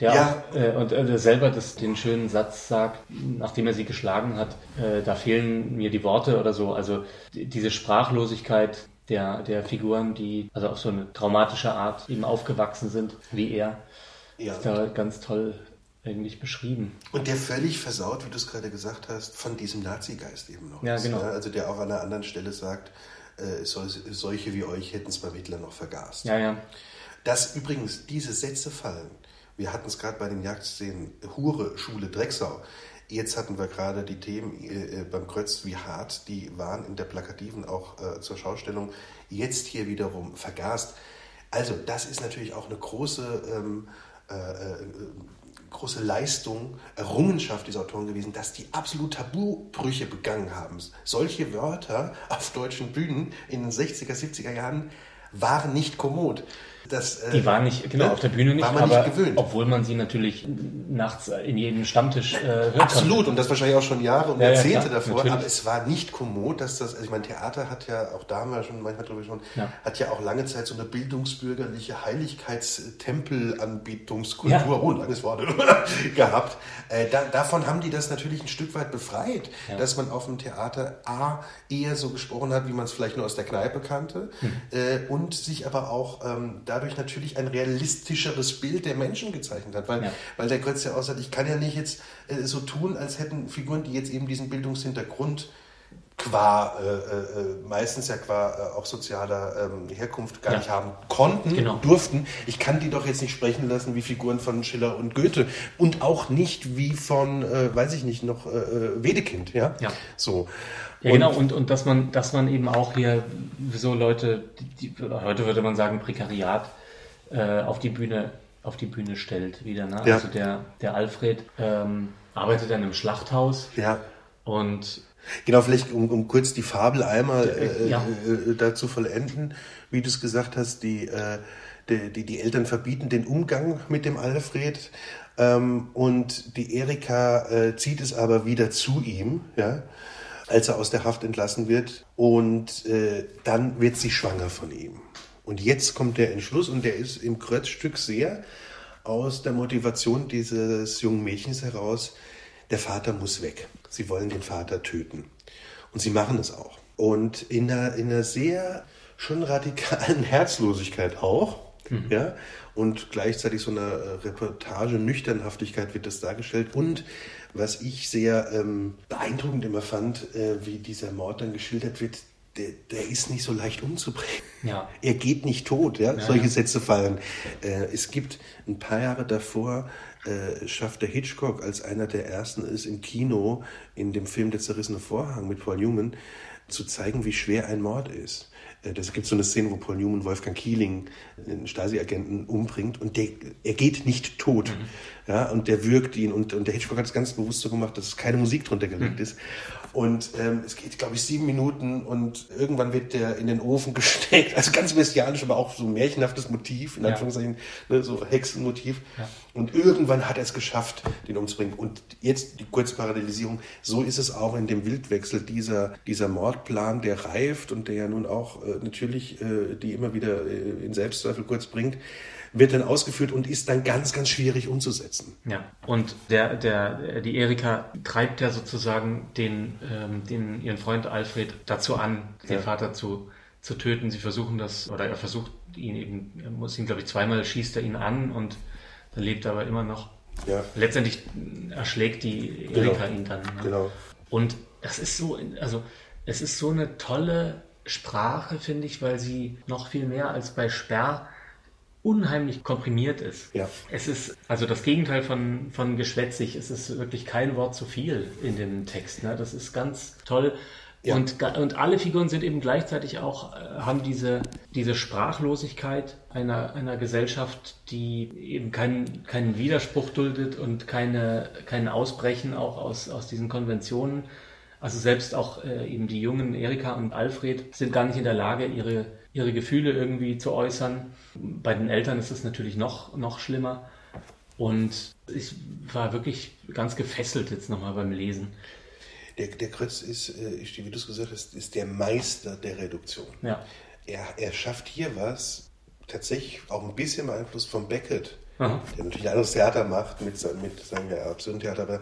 Der ja. auch, äh, und äh, selber das, den schönen Satz sagt, nachdem er sie geschlagen hat, äh, da fehlen mir die Worte oder so. Also diese Sprachlosigkeit, der, der Figuren, die also auf so eine traumatische Art eben aufgewachsen sind, wie er. Ja. Ist da ganz toll eigentlich beschrieben. Und der völlig versaut, wie du es gerade gesagt hast, von diesem Nazi-Geist eben noch. Ja, ist, genau. Also der auch an einer anderen Stelle sagt, äh, solche wie euch hätten es beim Hitler noch vergast. Ja, ja. Dass übrigens diese Sätze fallen, wir hatten es gerade bei den Jagdszenen, Hure, Schule, Drecksau, Jetzt hatten wir gerade die Themen äh, äh, beim Krötz wie hart, die waren in der Plakativen auch äh, zur Schaustellung. Jetzt hier wiederum vergast. Also das ist natürlich auch eine große ähm, äh, äh große Leistung, Errungenschaft dieser Autoren gewesen, dass die absolut Tabubrüche begangen haben. Solche Wörter auf deutschen Bühnen in den 60er, 70er Jahren waren nicht kommod. Das, äh, die waren nicht, genau, ne? auf der Bühne nicht, aber nicht gewöhnt. obwohl man sie natürlich nachts in jedem Stammtisch äh, hört. Absolut, konnte. und das wahrscheinlich auch schon Jahre und ja, Jahrzehnte ja, davor, natürlich. aber es war nicht kommod, dass das, also ich meine, Theater hat ja, auch da haben wir schon manchmal drüber schon, ja. hat ja auch lange Zeit so eine bildungsbürgerliche Heiligkeitstempelanbietungskultur, ja. oh, langes Wort, [LAUGHS] gehabt. Äh, da, davon haben die das natürlich ein Stück weit befreit, dass man auf dem Theater A eher so gesprochen hat, wie man es vielleicht nur aus der Kneipe kannte, hm. äh, und sich aber auch ähm, da dadurch natürlich ein realistischeres Bild der Menschen gezeichnet hat. Weil, ja. weil der Götz ja auch sagt, ich kann ja nicht jetzt äh, so tun, als hätten Figuren, die jetzt eben diesen Bildungshintergrund qua, äh, äh, meistens ja qua äh, auch sozialer ähm, Herkunft gar ja. nicht haben konnten, genau. durften. Ich kann die doch jetzt nicht sprechen lassen wie Figuren von Schiller und Goethe und auch nicht wie von, äh, weiß ich nicht, noch äh, äh, Wedekind, ja? ja. So. Ja, genau, und, und dass man, dass man eben auch hier so Leute, die, heute würde man sagen Prekariat, äh, auf die Bühne, auf die Bühne stellt wieder. Ne? Ja. Also der, der Alfred ähm, arbeitet dann im Schlachthaus. Ja. Und Genau, vielleicht um, um kurz die Fabel einmal äh, ja. äh, dazu vollenden, wie du es gesagt hast, die, äh, die, die, die, Eltern verbieten den Umgang mit dem Alfred ähm, und die Erika äh, zieht es aber wieder zu ihm, ja, als er aus der Haft entlassen wird und äh, dann wird sie schwanger von ihm. Und jetzt kommt der Entschluss und der ist im Kreuzstück sehr aus der Motivation dieses jungen Mädchens heraus, der Vater muss weg. Sie wollen den Vater töten. Und sie machen es auch. Und in einer, in einer sehr schon radikalen [LAUGHS] Herzlosigkeit auch. Mhm. Ja, und gleichzeitig so einer äh, Reportage Nüchternhaftigkeit wird das dargestellt. Und was ich sehr ähm, beeindruckend immer fand, äh, wie dieser Mord dann geschildert wird, der, der, ist nicht so leicht umzubringen. Ja. [LAUGHS] Er geht nicht tot, ja? ja Solche ja. Sätze fallen. Äh, es gibt ein paar Jahre davor, äh, schafft der Hitchcock als einer der ersten ist im Kino in dem Film Der zerrissene Vorhang mit Paul Newman zu zeigen, wie schwer ein Mord ist. Äh, das gibt so eine Szene, wo Paul Newman Wolfgang Kieling, einen Stasi-Agenten, umbringt und der, er geht nicht tot. Mhm. Ja, und der wirkt ihn und, und der Hitchcock hat es ganz bewusst so gemacht, dass keine Musik drunter gelegt mhm. ist. Und ähm, es geht, glaube ich, sieben Minuten und irgendwann wird der in den Ofen [LAUGHS] gesteckt. Also ganz bestialisch, aber auch so ein märchenhaftes Motiv, in Anführungszeichen, ja. ne, so Hexenmotiv. Ja. Und irgendwann hat er es geschafft, den umzubringen. Und jetzt die kurze Parallelisierung. So ist es auch in dem Wildwechsel dieser, dieser Mordplan, der reift und der ja nun auch äh, natürlich äh, die immer wieder äh, in Selbstzweifel kurz bringt wird dann ausgeführt und ist dann ganz, ganz schwierig umzusetzen. Ja, und der, der, die Erika treibt ja sozusagen den, ähm, den, ihren Freund Alfred dazu an, den ja. Vater zu, zu töten. Sie versuchen das, oder er versucht ihn eben, er muss ihn, glaube ich, zweimal schießt er ihn an und dann lebt er aber immer noch. Ja. Letztendlich erschlägt die Erika genau. ihn dann. Ne? Genau. Und das ist so, also es ist so eine tolle Sprache, finde ich, weil sie noch viel mehr als bei Sperr unheimlich komprimiert ist. Ja. Es ist also das Gegenteil von, von geschwätzig. Es ist wirklich kein Wort zu viel in dem Text. Ne? Das ist ganz toll. Ja. Und, und alle Figuren sind eben gleichzeitig auch, äh, haben diese, diese Sprachlosigkeit einer, einer Gesellschaft, die eben keinen, keinen Widerspruch duldet und keine, kein Ausbrechen auch aus, aus diesen Konventionen. Also selbst auch äh, eben die jungen Erika und Alfred sind gar nicht in der Lage, ihre ihre Gefühle irgendwie zu äußern. Bei den Eltern ist es natürlich noch, noch schlimmer. Und ich war wirklich ganz gefesselt jetzt nochmal beim Lesen. Der, der Krötz ist, äh, wie du es gesagt hast, ist der Meister der Reduktion. Ja. Er, er schafft hier was, tatsächlich auch ein bisschen beeinflusst von Beckett, Aha. der natürlich ein anderes Theater macht mit, mit sagen wir, absurden Theater, aber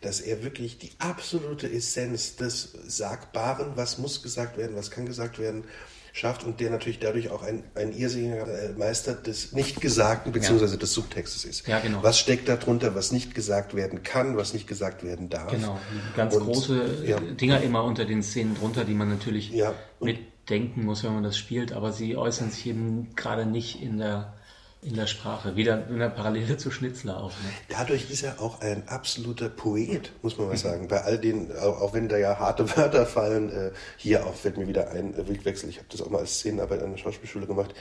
dass er wirklich die absolute Essenz des Sagbaren, was muss gesagt werden, was kann gesagt werden, schafft und der natürlich dadurch auch ein, ein irrsinniger äh, Meister des Nichtgesagten bzw. Ja. des Subtextes ist. Ja, genau. Was steckt darunter, was nicht gesagt werden kann, was nicht gesagt werden darf. Genau, ganz und, große ja. Dinger immer unter den Szenen drunter, die man natürlich ja. mitdenken muss, wenn man das spielt, aber sie äußern sich eben gerade nicht in der In der Sprache, wieder in der Parallele zu Schnitzler auch. Ne? Dadurch ist er auch ein absoluter Poet, muss man mal sagen. Bei all den, auch, wenn da ja harte [LAUGHS] Wörter fallen, äh, hier auch fällt mir wieder ein äh, Wildwechsel. Ich habe das auch mal als Szenenarbeit an der Schauspielschule gemacht.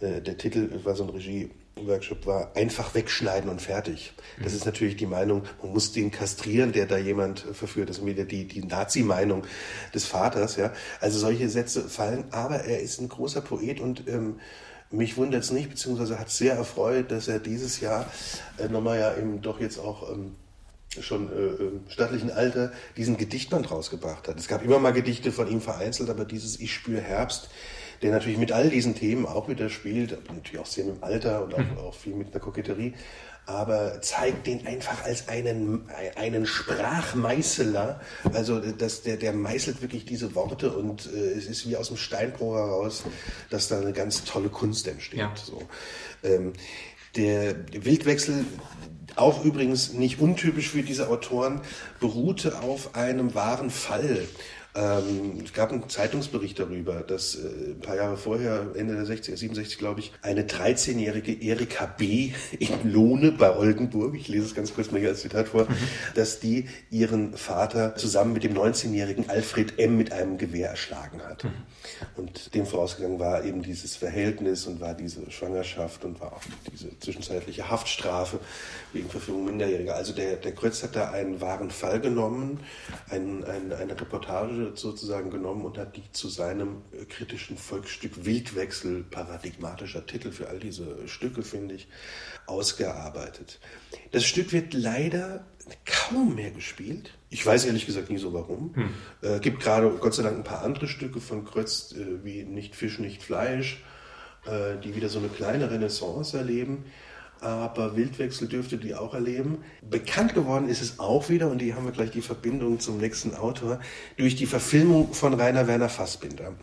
Ja. Äh, der Titel war so ein Regie-Workshop, war einfach wegschneiden und fertig. Das mhm. ist natürlich die Meinung, man muss den kastrieren, der da jemand äh, verführt. Das ist wieder die, die Nazi-Meinung des Vaters. Ja, Also solche Sätze fallen, aber er ist ein großer Poet und ähm, mich wundert es nicht, beziehungsweise hat es sehr erfreut, dass er dieses Jahr äh, nochmal ja eben doch jetzt auch ähm, schon äh, stattlichen Alter diesen Gedichtband rausgebracht hat. Es gab immer mal Gedichte von ihm vereinzelt, aber dieses Ich spüre Herbst, der natürlich mit all diesen Themen auch wieder spielt, natürlich auch sehr mit dem Alter und auch, mhm. auch viel mit der Koketterie, aber zeigt den einfach als einen, einen Sprachmeißeler. Also das, der, der meißelt wirklich diese Worte und äh, es ist wie aus dem Steinbruch heraus, dass da eine ganz tolle Kunst entsteht. Ja. So. Ähm, der Wildwechsel, auch übrigens nicht untypisch für diese Autoren, beruhte auf einem wahren Fall. Ähm, es gab einen Zeitungsbericht darüber, dass äh, ein paar Jahre vorher, Ende der 60er, 67 glaube ich, eine 13-jährige Erika B. in Lohne bei Oldenburg, ich lese es ganz kurz mal hier als Zitat vor, mhm. dass die ihren Vater zusammen mit dem 19-jährigen Alfred M. mit einem Gewehr erschlagen hat. Mhm. Und dem vorausgegangen war eben dieses Verhältnis und war diese Schwangerschaft und war auch diese zwischenzeitliche Haftstrafe wegen Verfügung Minderjähriger. Also der, der Krötz hat da einen wahren Fall genommen, ein, ein, eine Reportage sozusagen genommen und hat die zu seinem äh, kritischen Volksstück Wildwechsel, paradigmatischer Titel für all diese Stücke, finde ich, ausgearbeitet. Das Stück wird leider kaum mehr gespielt. Ich weiß ehrlich gesagt nie so warum. Hm. Äh, gibt gerade Gott sei Dank ein paar andere Stücke von Krötz, äh, wie Nicht Fisch, nicht Fleisch, äh, die wieder so eine kleine Renaissance erleben aber Wildwechsel dürfte die auch erleben. Bekannt geworden ist es auch wieder, und hier haben wir gleich die Verbindung zum nächsten Autor, durch die Verfilmung von Rainer Werner Fassbinder.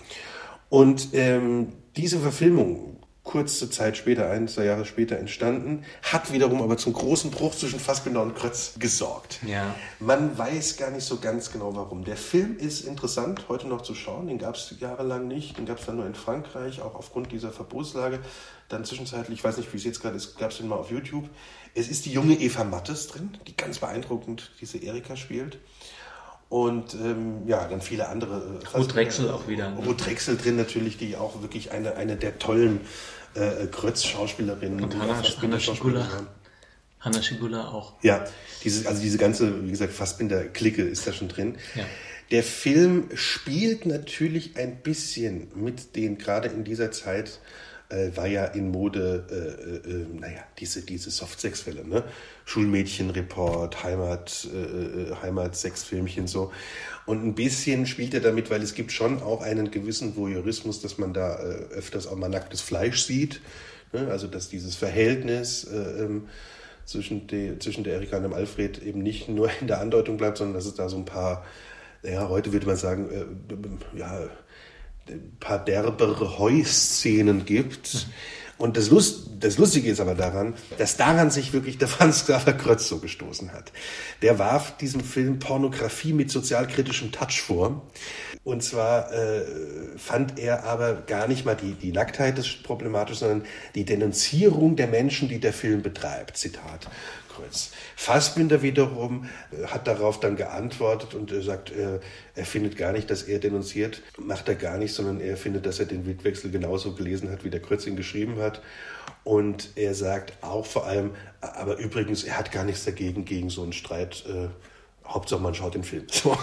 Und ähm, diese Verfilmung kurze Zeit später, ein, zwei Jahre später entstanden, hat wiederum aber zum großen Bruch zwischen Fassbinder und Krötz gesorgt. Ja. Man weiß gar nicht so ganz genau warum. Der Film ist interessant, heute noch zu schauen. Den gab es jahrelang nicht. Den gab es dann nur in Frankreich, auch aufgrund dieser Verbotslage. Dann zwischenzeitlich, ich weiß nicht, wie es jetzt gerade ist, gab es den mal auf YouTube. Es ist die junge Eva Mattes drin, die ganz beeindruckend diese Erika spielt. Und ähm, ja, dann viele andere. Äh, Ruth Drechsel auch wieder. Ne? Ruth Drechsel drin natürlich, die auch wirklich eine, eine der tollen äh, Grötz-Schauspielerinnen. Und Hanna, Hanna Schigula. Hanna Schigula auch. Ja, diese, also diese ganze, wie gesagt, Fassbinder-Clique ist da schon drin. Ja. Der Film spielt natürlich ein bisschen mit den, gerade in dieser Zeit, äh, war ja in Mode, äh, äh, naja, diese, diese Soft-Sex-Fälle, ne? Schulmädchenreport, Heimat, äh, äh, Heimat-Sex-Filmchen so. Und ein bisschen spielt er damit, weil es gibt schon auch einen gewissen Voyeurismus, dass man da äh, öfters auch mal nacktes Fleisch sieht. Ne? Also dass dieses Verhältnis äh, ähm, zwischen, die, zwischen der Erika und dem Alfred eben nicht nur in der Andeutung bleibt, sondern dass es da so ein paar, ja, heute würde man sagen, äh, ja, ein paar derbere Heuszenen gibt. Und das, Lust, das Lustige ist aber daran, dass daran sich wirklich der [LAUGHS] Franz Xaver Krötz so gestoßen hat. Der warf diesem Film Pornografie mit sozialkritischem Touch vor. Und zwar äh, fand er aber gar nicht mal die, die Nacktheit problematisch, sondern die Denunzierung der Menschen, die der Film betreibt. Zitat. Kreuz. Fassbinder wiederum äh, hat darauf dann geantwortet und er sagt, äh, er findet gar nicht, dass er denunziert, macht er gar nicht, sondern er findet, dass er den Wildwechsel genauso gelesen hat, wie der Kreuz ihn geschrieben hat. Und er sagt auch vor allem, aber übrigens, er hat gar nichts dagegen, gegen so einen Streit äh, Hauptsache man schaut den Film. [LAUGHS] So.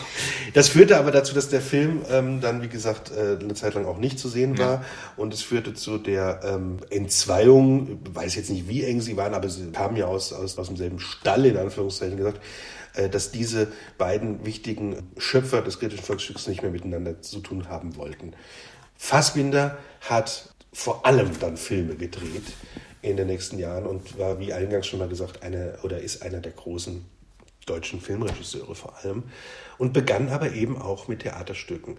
Das führte aber dazu, dass der Film ähm, dann, wie gesagt, äh, eine Zeit lang auch nicht zu sehen war. Ja. Und es führte zu der ähm, Entzweiung, ich weiß jetzt nicht, wie eng sie waren, aber sie kamen ja aus, aus, aus demselben Stall, in Anführungszeichen gesagt, äh, dass diese beiden wichtigen Schöpfer des kritischen Volksstücks nicht mehr miteinander zu tun haben wollten. Fassbinder hat vor allem dann Filme gedreht in den nächsten Jahren und war, wie eingangs schon mal gesagt, eine oder ist einer der großen deutschen Filmregisseure vor allem, und begann aber eben auch mit Theaterstücken.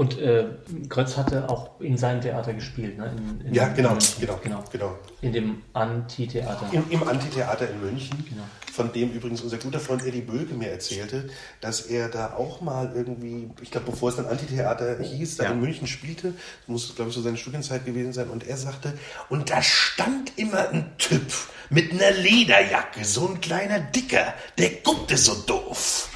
Und äh, Krötz hatte auch in seinem Theater gespielt, ne? In, in, ja, genau, in, genau, genau, genau. In dem Antitheater. Im, Im Antitheater in München. Genau. von dem übrigens unser guter Freund Eddie Böge mir erzählte, dass er da auch mal irgendwie, ich glaube, bevor es dann Antitheater hieß, da ja. in München spielte, das muss, glaube ich, so seine Studienzeit gewesen sein, und er sagte, und da stand immer ein Typ mit einer Lederjacke, so ein kleiner Dicker, der guckte so doof.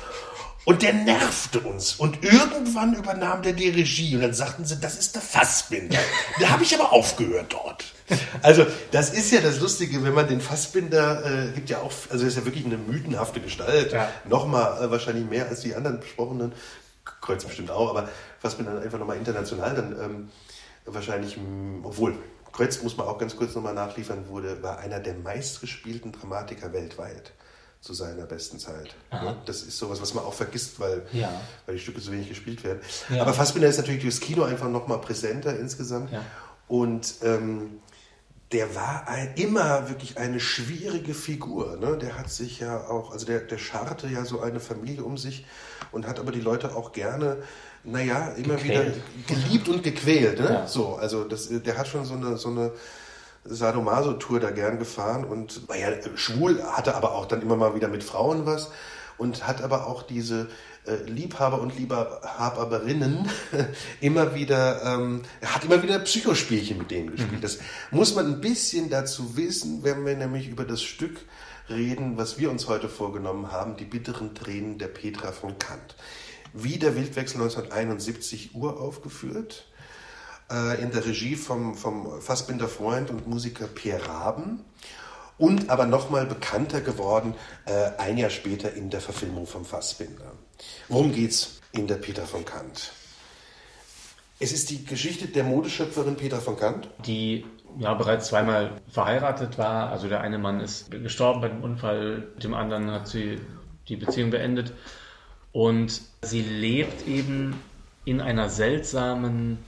Und der nervte uns. Und irgendwann übernahm der die Regie. Und dann sagten sie, das ist der Fassbinder. da habe ich aber aufgehört dort. Also, das ist ja das Lustige, wenn man den Fassbinder, äh, gibt ja auch, also ist ja wirklich eine mythenhafte Gestalt. Ja. Nochmal äh, wahrscheinlich mehr als die anderen besprochenen. Kreuz bestimmt auch, aber Fassbinder einfach nochmal international dann ähm, wahrscheinlich, obwohl, Kreuz muss man auch ganz kurz nochmal nachliefern, wurde, war einer der meistgespielten Dramatiker weltweit zu seiner besten Zeit. Aha. Das ist sowas, was man auch vergisst, weil, ja. weil die Stücke so wenig gespielt werden. Ja. Aber Fassbinder ist natürlich durchs Kino einfach noch mal präsenter insgesamt. Ja. Und ähm, der war ein, immer wirklich eine schwierige Figur. Ne? Der hat sich ja auch, also der, der scharte ja so eine Familie um sich und hat aber die Leute auch gerne, naja, immer gequält. wieder geliebt und gequält. Ne? So, also das, der hat schon so eine, so eine Sadomaso-Tour da gern gefahren und war ja schwul, hatte aber auch dann immer mal wieder mit Frauen was und hat aber auch diese äh, Liebhaber und Liebhaberinnen [LAUGHS] immer wieder, ähm, hat immer wieder Psychospielchen mit denen gespielt. Mhm. Das muss man ein bisschen dazu wissen, wenn wir nämlich über das Stück reden, was wir uns heute vorgenommen haben, die bitteren Tränen der Petra von Kant. Wie der Wildwechsel 1971 uraufgeführt äh, in der Regie vom, vom Fassbinder Freund und Musiker Pierre Raben und aber nochmal bekannter geworden äh, ein Jahr später in der Verfilmung vom Fassbinder. Worum geht's in der Peter von Kant? Es ist die Geschichte der Modeschöpferin Peter von Kant. Die ja bereits zweimal verheiratet war. Also der eine Mann ist gestorben bei dem Unfall, dem anderen hat sie die Beziehung beendet. Und sie lebt eben in einer seltsamen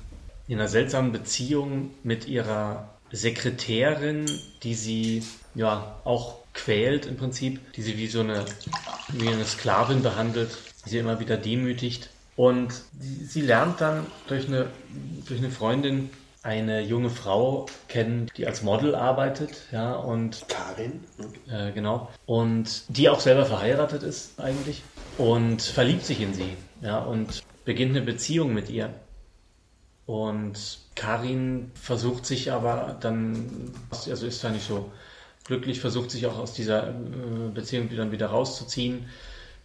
in einer seltsamen Beziehung mit ihrer Sekretärin, die sie ja auch quält im Prinzip, die sie wie so eine, wie eine Sklavin behandelt, die sie immer wieder demütigt. Und sie lernt dann durch eine, durch eine Freundin eine junge Frau kennen, die als Model arbeitet, ja, und Karin, äh, genau, und die auch selber verheiratet ist eigentlich und verliebt sich in sie, ja, und beginnt eine Beziehung mit ihr. Und Karin versucht sich aber dann, also ist da nicht so glücklich, versucht sich auch aus dieser äh, Beziehung dann wieder rauszuziehen.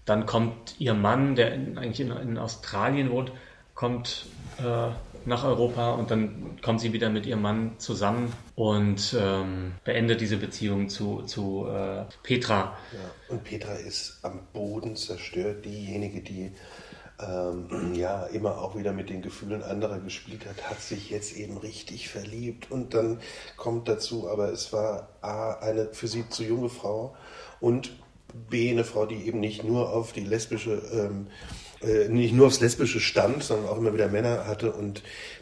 Dann kommt ihr Mann, der in, eigentlich in, in, Australien wohnt, kommt äh, nach Europa und dann kommt sie wieder mit ihrem Mann zusammen und ähm, beendet diese Beziehung zu, zu äh, Petra. Ja, und Petra ist am Boden zerstört, diejenige, die ähm, ja immer auch wieder mit den Gefühlen anderer gespielt hat, hat sich jetzt eben richtig verliebt und dann kommt dazu, aber es war A, eine für sie zu junge Frau und B, eine Frau, die eben nicht nur auf die lesbische ähm, äh, nicht nur aufs Lesbische stand, sondern auch immer wieder Männer hatte. Und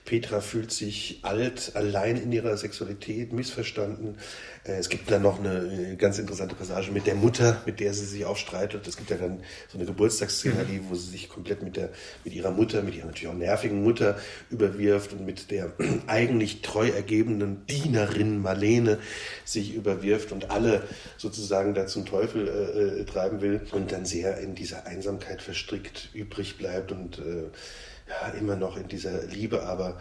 Petra fühlt sich alt, allein in ihrer Sexualität, missverstanden. Äh, es gibt dann noch eine ganz interessante Passage mit der Mutter, mit der sie sich auch streitet. Es gibt ja dann so eine Geburtstagsszenerie, wo sie sich komplett mit, der, mit ihrer Mutter, mit ihrer natürlich auch nervigen Mutter überwirft und mit der [CLEARS THROAT] eigentlich treu ergebenen Dienerin Marlene sich überwirft und alle sozusagen da zum Teufel äh, äh treiben will und dann sehr in dieser Einsamkeit verstrickt übrig bleibt und äh, ja, immer noch in dieser Liebe, aber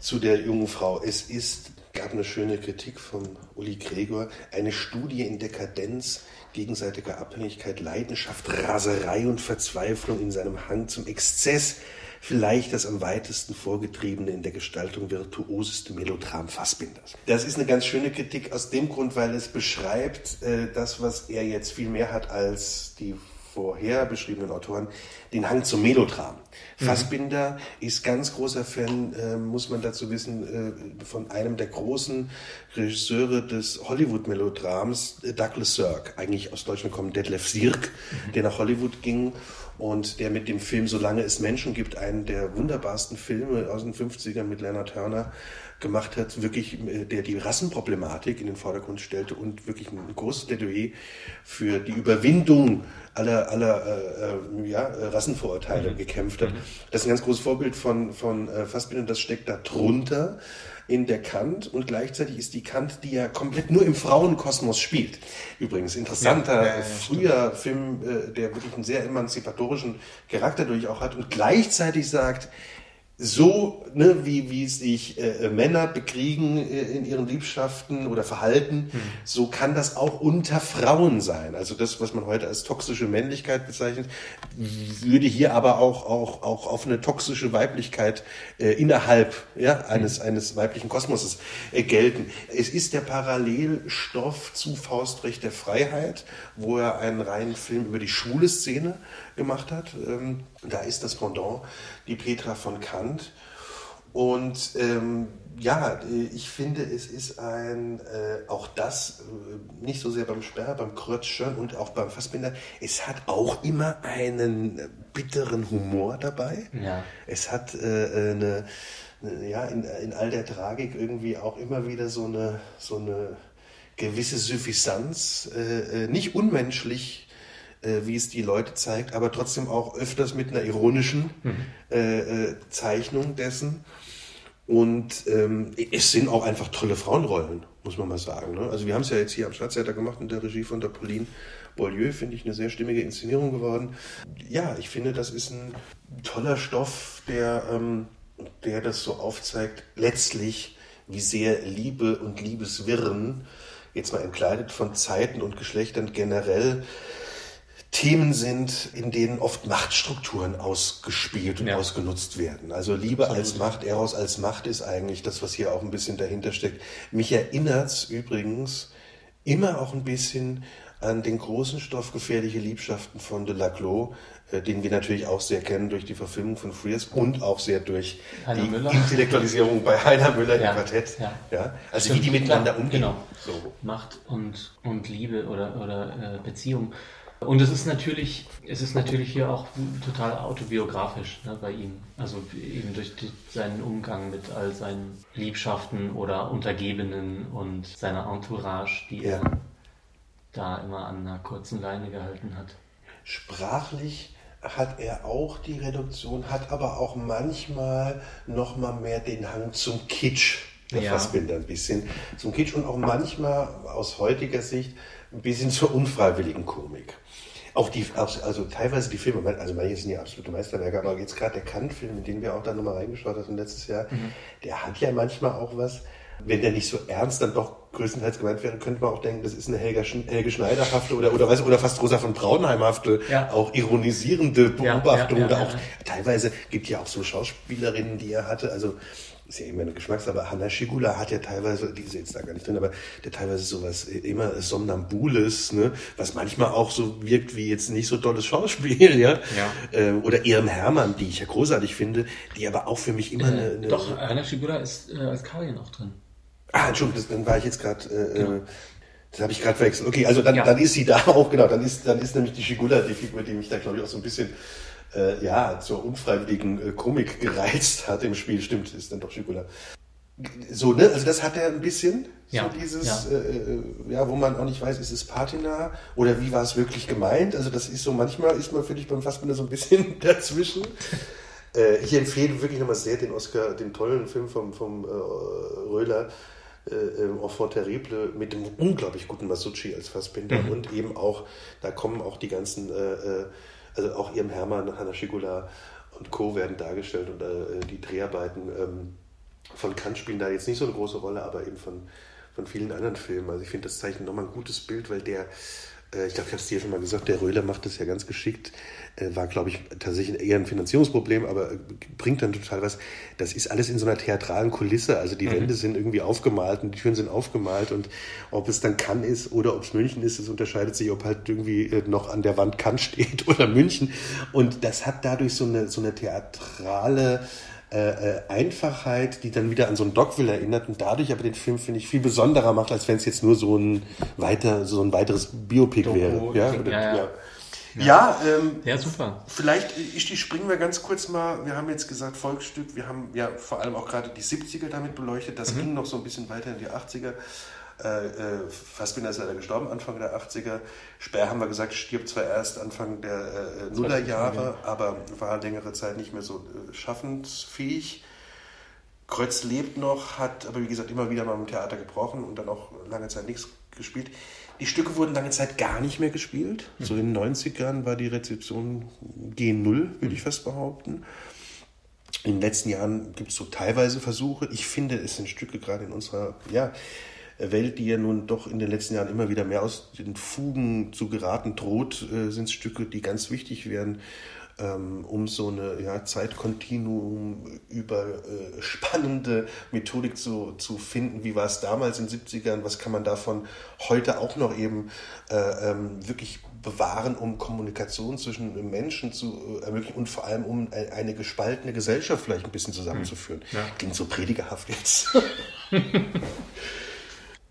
zu der jungen Frau. Es ist, gab eine schöne Kritik von Uli Gregor, eine Studie in Dekadenz, gegenseitiger Abhängigkeit, Leidenschaft, Raserei und Verzweiflung in seinem Hang zum Exzess, vielleicht das am weitesten vorgetriebene in der Gestaltung virtuoseste Melodram Fassbinders. Das ist eine ganz schöne Kritik aus dem Grund, weil es beschreibt äh, das, was er jetzt viel mehr hat als die vorher beschriebenen Autoren den Hang zum Melodram. Mhm. Fassbinder ist ganz großer Fan, äh, muss man dazu wissen, äh, von einem der großen Regisseure des Hollywood-Melodrams, äh, Douglas Sirk. Eigentlich aus Deutschland kommt Detlef Sirk, mhm. der nach Hollywood ging und der mit dem Film Solange es Menschen gibt, einen der wunderbarsten Filme aus den 50ern mit Leonard Turner, gemacht hat, wirklich, äh, der die Rassenproblematik in den Vordergrund stellte und wirklich ein großes Plädoyer für die Überwindung aller, aller äh, äh ja, Rassenvorurteile mhm. gekämpft hat. Mhm. Das ist ein ganz großes Vorbild von, von äh, Fassbinder, das steckt da drunter. in der Kant und gleichzeitig ist die Kant, die ja komplett nur im Frauenkosmos spielt. Übrigens, interessanter, ja, ja, früher Film, äh, der wirklich einen sehr emanzipatorischen Charakter durch auch hat und gleichzeitig sagt, so, ne, wie, wie sich äh, Männer bekriegen äh, in ihren Liebschaften oder Verhalten, hm. so kann das auch unter Frauen sein. Also das, was man heute als toxische Männlichkeit bezeichnet, würde hier aber auch, auch, auch auf eine toxische Weiblichkeit äh, innerhalb ja, eines, hm. eines weiblichen Kosmoses äh, gelten. Es ist der Parallelstoff zu Faustrecht der Freiheit, wo er einen reinen Film über die schwule Szene gemacht hat. Ähm, da ist das Pendant die Petra von Kant. Und ähm, ja, ich finde, es ist ein, äh, auch das, äh, nicht so sehr beim Sperr, beim Krötzschön und auch beim Fassbinder, es hat auch immer einen bitteren Humor dabei. Ja. Es hat äh, eine, eine, ja, in, in all der Tragik irgendwie auch immer wieder so eine, so eine gewisse Suffisanz, äh, äh nicht unmenschlich äh, wie es die Leute zeigt, aber trotzdem auch öfters mit einer ironischen mhm. äh, äh, Zeichnung dessen. Und ähm, es sind auch einfach tolle Frauenrollen, muss man mal sagen. Ne? Also wir haben es ja jetzt hier am Stadttheater gemacht in der Regie von der Pauline Beaulieu, finde ich eine sehr stimmige Inszenierung geworden. Ja, ich finde, das ist ein toller Stoff, der, ähm, der das so aufzeigt, letztlich, wie sehr Liebe und Liebeswirren, jetzt mal entkleidet von Zeiten und Geschlechtern generell, Themen sind, in denen oft Machtstrukturen ausgespielt und ja. ausgenutzt werden. Also Liebe Absolut. als Macht, Eros als Macht ist eigentlich das, was hier auch ein bisschen dahinter steckt. Mich erinnert's übrigens immer auch ein bisschen an den großen Stoff Gefährliche Liebschaften von de Laclos, äh, den wir natürlich auch sehr kennen durch die Verfilmung von Friers und auch sehr durch Heiner die Müller. Intellektualisierung bei Heiner Müller ja, im Quartett. Ja. ja. Also Stimmt, wie die miteinander umgehen. Genau. So. Macht und, und Liebe oder, oder äh, Beziehung. Und es ist natürlich, es ist natürlich hier auch total autobiografisch ne, bei ihm. Also eben durch die, seinen Umgang mit all seinen Liebschaften oder Untergebenen und seiner Entourage, die ja. er da immer an einer kurzen Leine gehalten hat. Sprachlich hat er auch die Reduktion, hat aber auch manchmal noch mal mehr den Hang zum Kitsch. Der ja. Fassbinder ein bisschen zum Kitsch und auch manchmal aus heutiger Sicht ein bisschen zur unfreiwilligen Komik. Auch die, also teilweise die Filme, also manche sind ja absolute Meisterwerke, aber jetzt gerade der Kant-Film, in den wir auch da nochmal reingeschaut haben letztes Jahr, mhm. der hat ja manchmal auch was, wenn der nicht so ernst dann doch größtenteils gemeint wäre, könnte man auch denken, das ist eine Helga, Helge Schneiderhafte oder, oder, weiß, oder fast Rosa von Braunheimhafte, ja. auch ironisierende Beobachtung ja, ja, oder auch, teilweise gibt ja auch so Schauspielerinnen, die er hatte, also ist ja immer eine Geschmackssache, aber Hanna Schigula hat ja teilweise, die ist jetzt da gar nicht drin, aber der teilweise sowas immer Somnambules, ne, was manchmal auch so wirkt wie jetzt nicht so tolles Schauspiel, ja. ja. Ähm, oder Irem Hermann, die ich ja großartig finde, die aber auch für mich immer äh, eine, eine. Doch, Hanna Schigula ist äh, als Karin auch drin. Ah, Entschuldigung, das, dann war ich jetzt gerade. Äh, genau. Das habe ich gerade verwechselt. Okay, also dann, ja. dann ist sie da auch, genau, dann ist, dann ist nämlich die Schigula die Figur, die mich da, glaube ich, auch so ein bisschen äh, ja, zur unfreiwilligen äh, Komik [LAUGHS] gereizt hat im Spiel. Stimmt, ist dann doch Schikula. So, ne? Also das hat er ein bisschen, ja, so dieses, ja. Äh, äh, ja, wo man auch nicht weiß, ist es Patina oder wie war es wirklich gemeint? Also das ist so, manchmal ist man, finde ich, beim Fassbinder so ein bisschen [LAUGHS] dazwischen. äh, ich empfehle wirklich nochmal sehr den Oscar, den tollen Film vom, vom äh, Röhler, äh, Enfant Terrible mit dem unglaublich guten Masucci als Fassbinder mhm. und eben auch, da kommen auch die ganzen äh, also auch ihrem Hermann, Hanna Schigula und Co. werden dargestellt und äh, die Dreharbeiten ähm, von Kant spielen da jetzt nicht so eine große Rolle, aber eben von, von vielen anderen Filmen. Also ich finde, das zeichnet nochmal ein gutes Bild, weil der ich glaube, ich habe es dir schon mal gesagt, der Röhler macht das ja ganz geschickt. Äh, war, glaube ich, tatsächlich eher ein Finanzierungsproblem, aber äh, bringt dann total was. Das ist alles in so einer theatralen Kulisse. Also die mhm. Wände sind irgendwie aufgemalt und die Türen sind aufgemalt und ob es dann Cannes ist oder ob es München ist, das unterscheidet sich, ob halt irgendwie noch an der Wand Cannes [LAUGHS] steht oder München. Und das hat dadurch so eine, so eine theatrale äh, äh, Einfachheit, die dann wieder an so einen Dogville erinnert und dadurch aber den Film, finde ich, viel besonderer macht, als wenn es jetzt nur so ein weiter, so ein weiteres Biopic Doku, wäre. Ja, ja, ja. ja. Ja, ähm, ja, super. Vielleicht, ich, die springen wir ganz kurz mal. Wir haben jetzt gesagt Volksstück. Wir haben ja vor allem auch gerade die 70er damit beleuchtet. Das mhm. ging noch so ein bisschen weiter in die 80er. Äh, äh, Fassbinder ist leider gestorben, Anfang der 80er. Sperr haben wir gesagt, stirbt zwar erst Anfang der äh, Nullerjahre, aber war längere Zeit nicht mehr so äh, schaffensfähig. Kreuz lebt noch, hat aber wie gesagt immer wieder mal im Theater gebrochen und dann auch lange Zeit nichts gespielt. Die Stücke wurden lange Zeit gar nicht mehr gespielt. Mhm. So in den 90ern war die Rezeption G0, würde ich fast behaupten. In den letzten Jahren gibt es so teilweise Versuche. Ich finde, es sind Stücke gerade in unserer ja, Welt, die ja nun doch in den letzten Jahren immer wieder mehr aus den Fugen zu geraten droht, äh, sind Stücke, die ganz wichtig werden ähm, um so eine ja, Zeitkontinuum über äh, spannende Methodik zu, zu finden. Wie war es damals in den 70ern? Was kann man davon heute auch noch eben äh, ähm, wirklich bewahren, um Kommunikation zwischen Menschen zu äh, ermöglichen und vor allem um eine gespaltene Gesellschaft vielleicht ein bisschen zusammenzuführen. Hm, ja. Klingt so predigerhaft jetzt. [LAUGHS]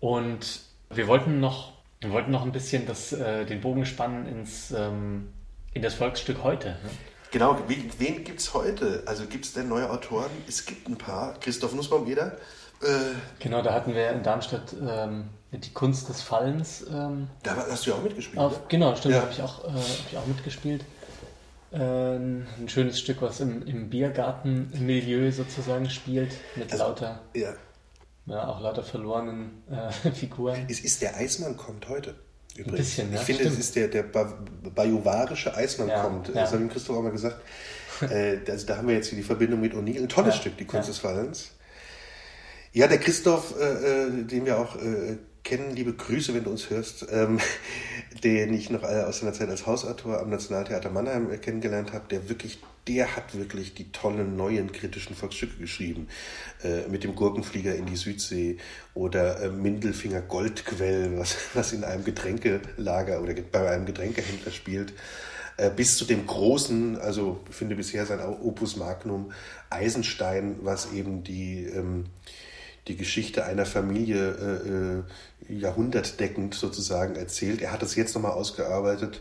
und wir wollten noch, wir wollten noch ein bisschen das, äh, den Bogen spannen ins ähm, in das Volksstück heute. Ne? Genau, wen, gibt es heute? Also gibt es denn neue Autoren? Es gibt ein paar. Christoph Nussbaum-Eder. Äh, genau, da hatten wir in Darmstadt ähm, die Kunst des Fallens. Ähm, da hast du ja auch mitgespielt. Auf, ne? Genau, stimmt, ja. habe ich, auch, äh, hab ich auch mitgespielt. Äh, ein schönes Stück, was im, im Biergarten-Milieu sozusagen spielt, mit also, lauter, ja. Ja. auch lauter verlorenen äh, [LAUGHS] Figuren. Es ist der Eismann kommt heute. Übrigens. Ein bisschen, ja, ich finde, es ist der, der bajuwarische Eismann ja, kommt. Ja. Das habe ich Christoph auch mal gesagt. [LAUGHS] äh, also da haben wir jetzt hier die Verbindung mit O'Neill. Ein tolles Stück, die Kunst des Fallens. Ja, der Christoph, äh, äh, den wir auch äh, kennen, liebe Grüße, wenn du uns hörst, ähm, [LAUGHS] den ich noch aus seiner Zeit als Hausautor am Nationaltheater Mannheim äh, kennengelernt habe, der wirklich der hat wirklich die tollen neuen kritischen Volksstücke geschrieben. Äh, mit dem Gurkenflieger in die Südsee oder äh, Mindelfinger Goldquell, was, [LAUGHS] was in einem Getränkelager oder bei einem Getränkehändler spielt. Äh, bis zu dem großen, also finde bisher sein Opus Magnum Eisenstein, was eben die, ähm, die Geschichte einer Familie äh, äh, jahrhundertdeckend sozusagen erzählt. Er hat das jetzt nochmal ausgearbeitet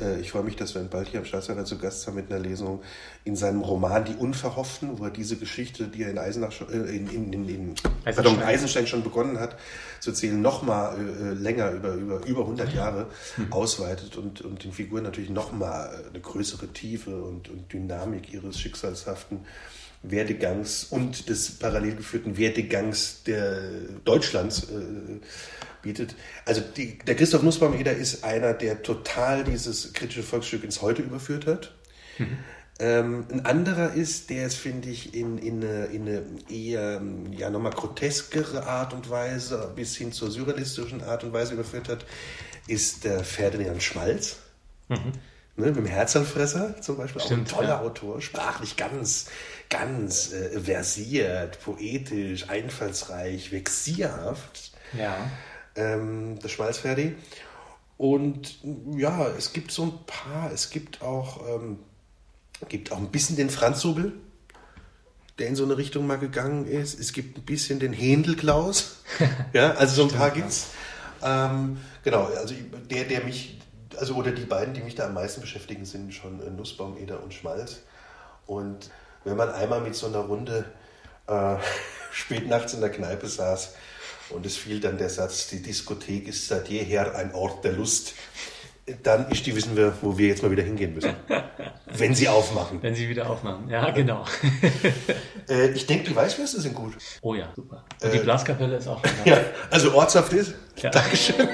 äh, ich freue mich, dass wir ihn bald hier am Staatstheater zu Gast sind mit einer Lesung in seinem Roman Die Unverhofften, wo er diese Geschichte, die er in, Eisenach schon, äh, in, in, in, in Eisenstein. Eisenstein. schon begonnen hat zu erzählen, nochmal äh, länger, über, über, über 100 Jahre hm. ausweitet und, und den Figuren natürlich nochmal eine größere Tiefe und, und Dynamik ihres schicksalshaften Werdegangs und des parallel geführten Werdegangs der Deutschlands äh, bietet. Also die, der Christoph Nussbaum-Eder ist einer, der total dieses kritische Volksstück ins Heute überführt hat. Mhm. Ähm, ein anderer ist, der es, finde ich, in, in, eine, in eine eher ja, nochmal groteskere Art und Weise bis hin zur surrealistischen Art und Weise überführt hat, ist der Ferdinand Schmalz. Mhm. Ne, mit dem Herzanfresser zum Beispiel, Stimmt, auch ein toller ja. Autor, sprachlich ganz, ganz äh, versiert, poetisch, einfallsreich, vexierhaft. Ja ähm, das Schmalzferdi. Und ja, es gibt so ein paar, es gibt auch, ähm, gibt auch ein bisschen den Franz Subel, der in so eine Richtung mal gegangen ist. Es gibt ein bisschen den Händelklaus. [LAUGHS] ja, also so ein paar gibt's. Ähm, genau, also der, der mich, also oder die beiden, die mich da am meisten beschäftigen, sind schon äh, Nussbaum, Eder und Schmalz. Und wenn man einmal mit so einer Runde äh, [LAUGHS] spät nachts in der Kneipe saß, und es fiel dann der Satz, die Diskothek ist seit jeher ein Ort der Lust. Dann ist die, wissen wir, wo wir jetzt mal wieder hingehen müssen. [LAUGHS] Wenn sie aufmachen. Wenn sie wieder aufmachen, ja, genau. [LAUGHS] äh, ich denke, die Weißwürste sind gut. Oh ja, super. Und die äh, Blaskapelle ist auch. Ja, also ortshaft ist. Ja. Dankeschön.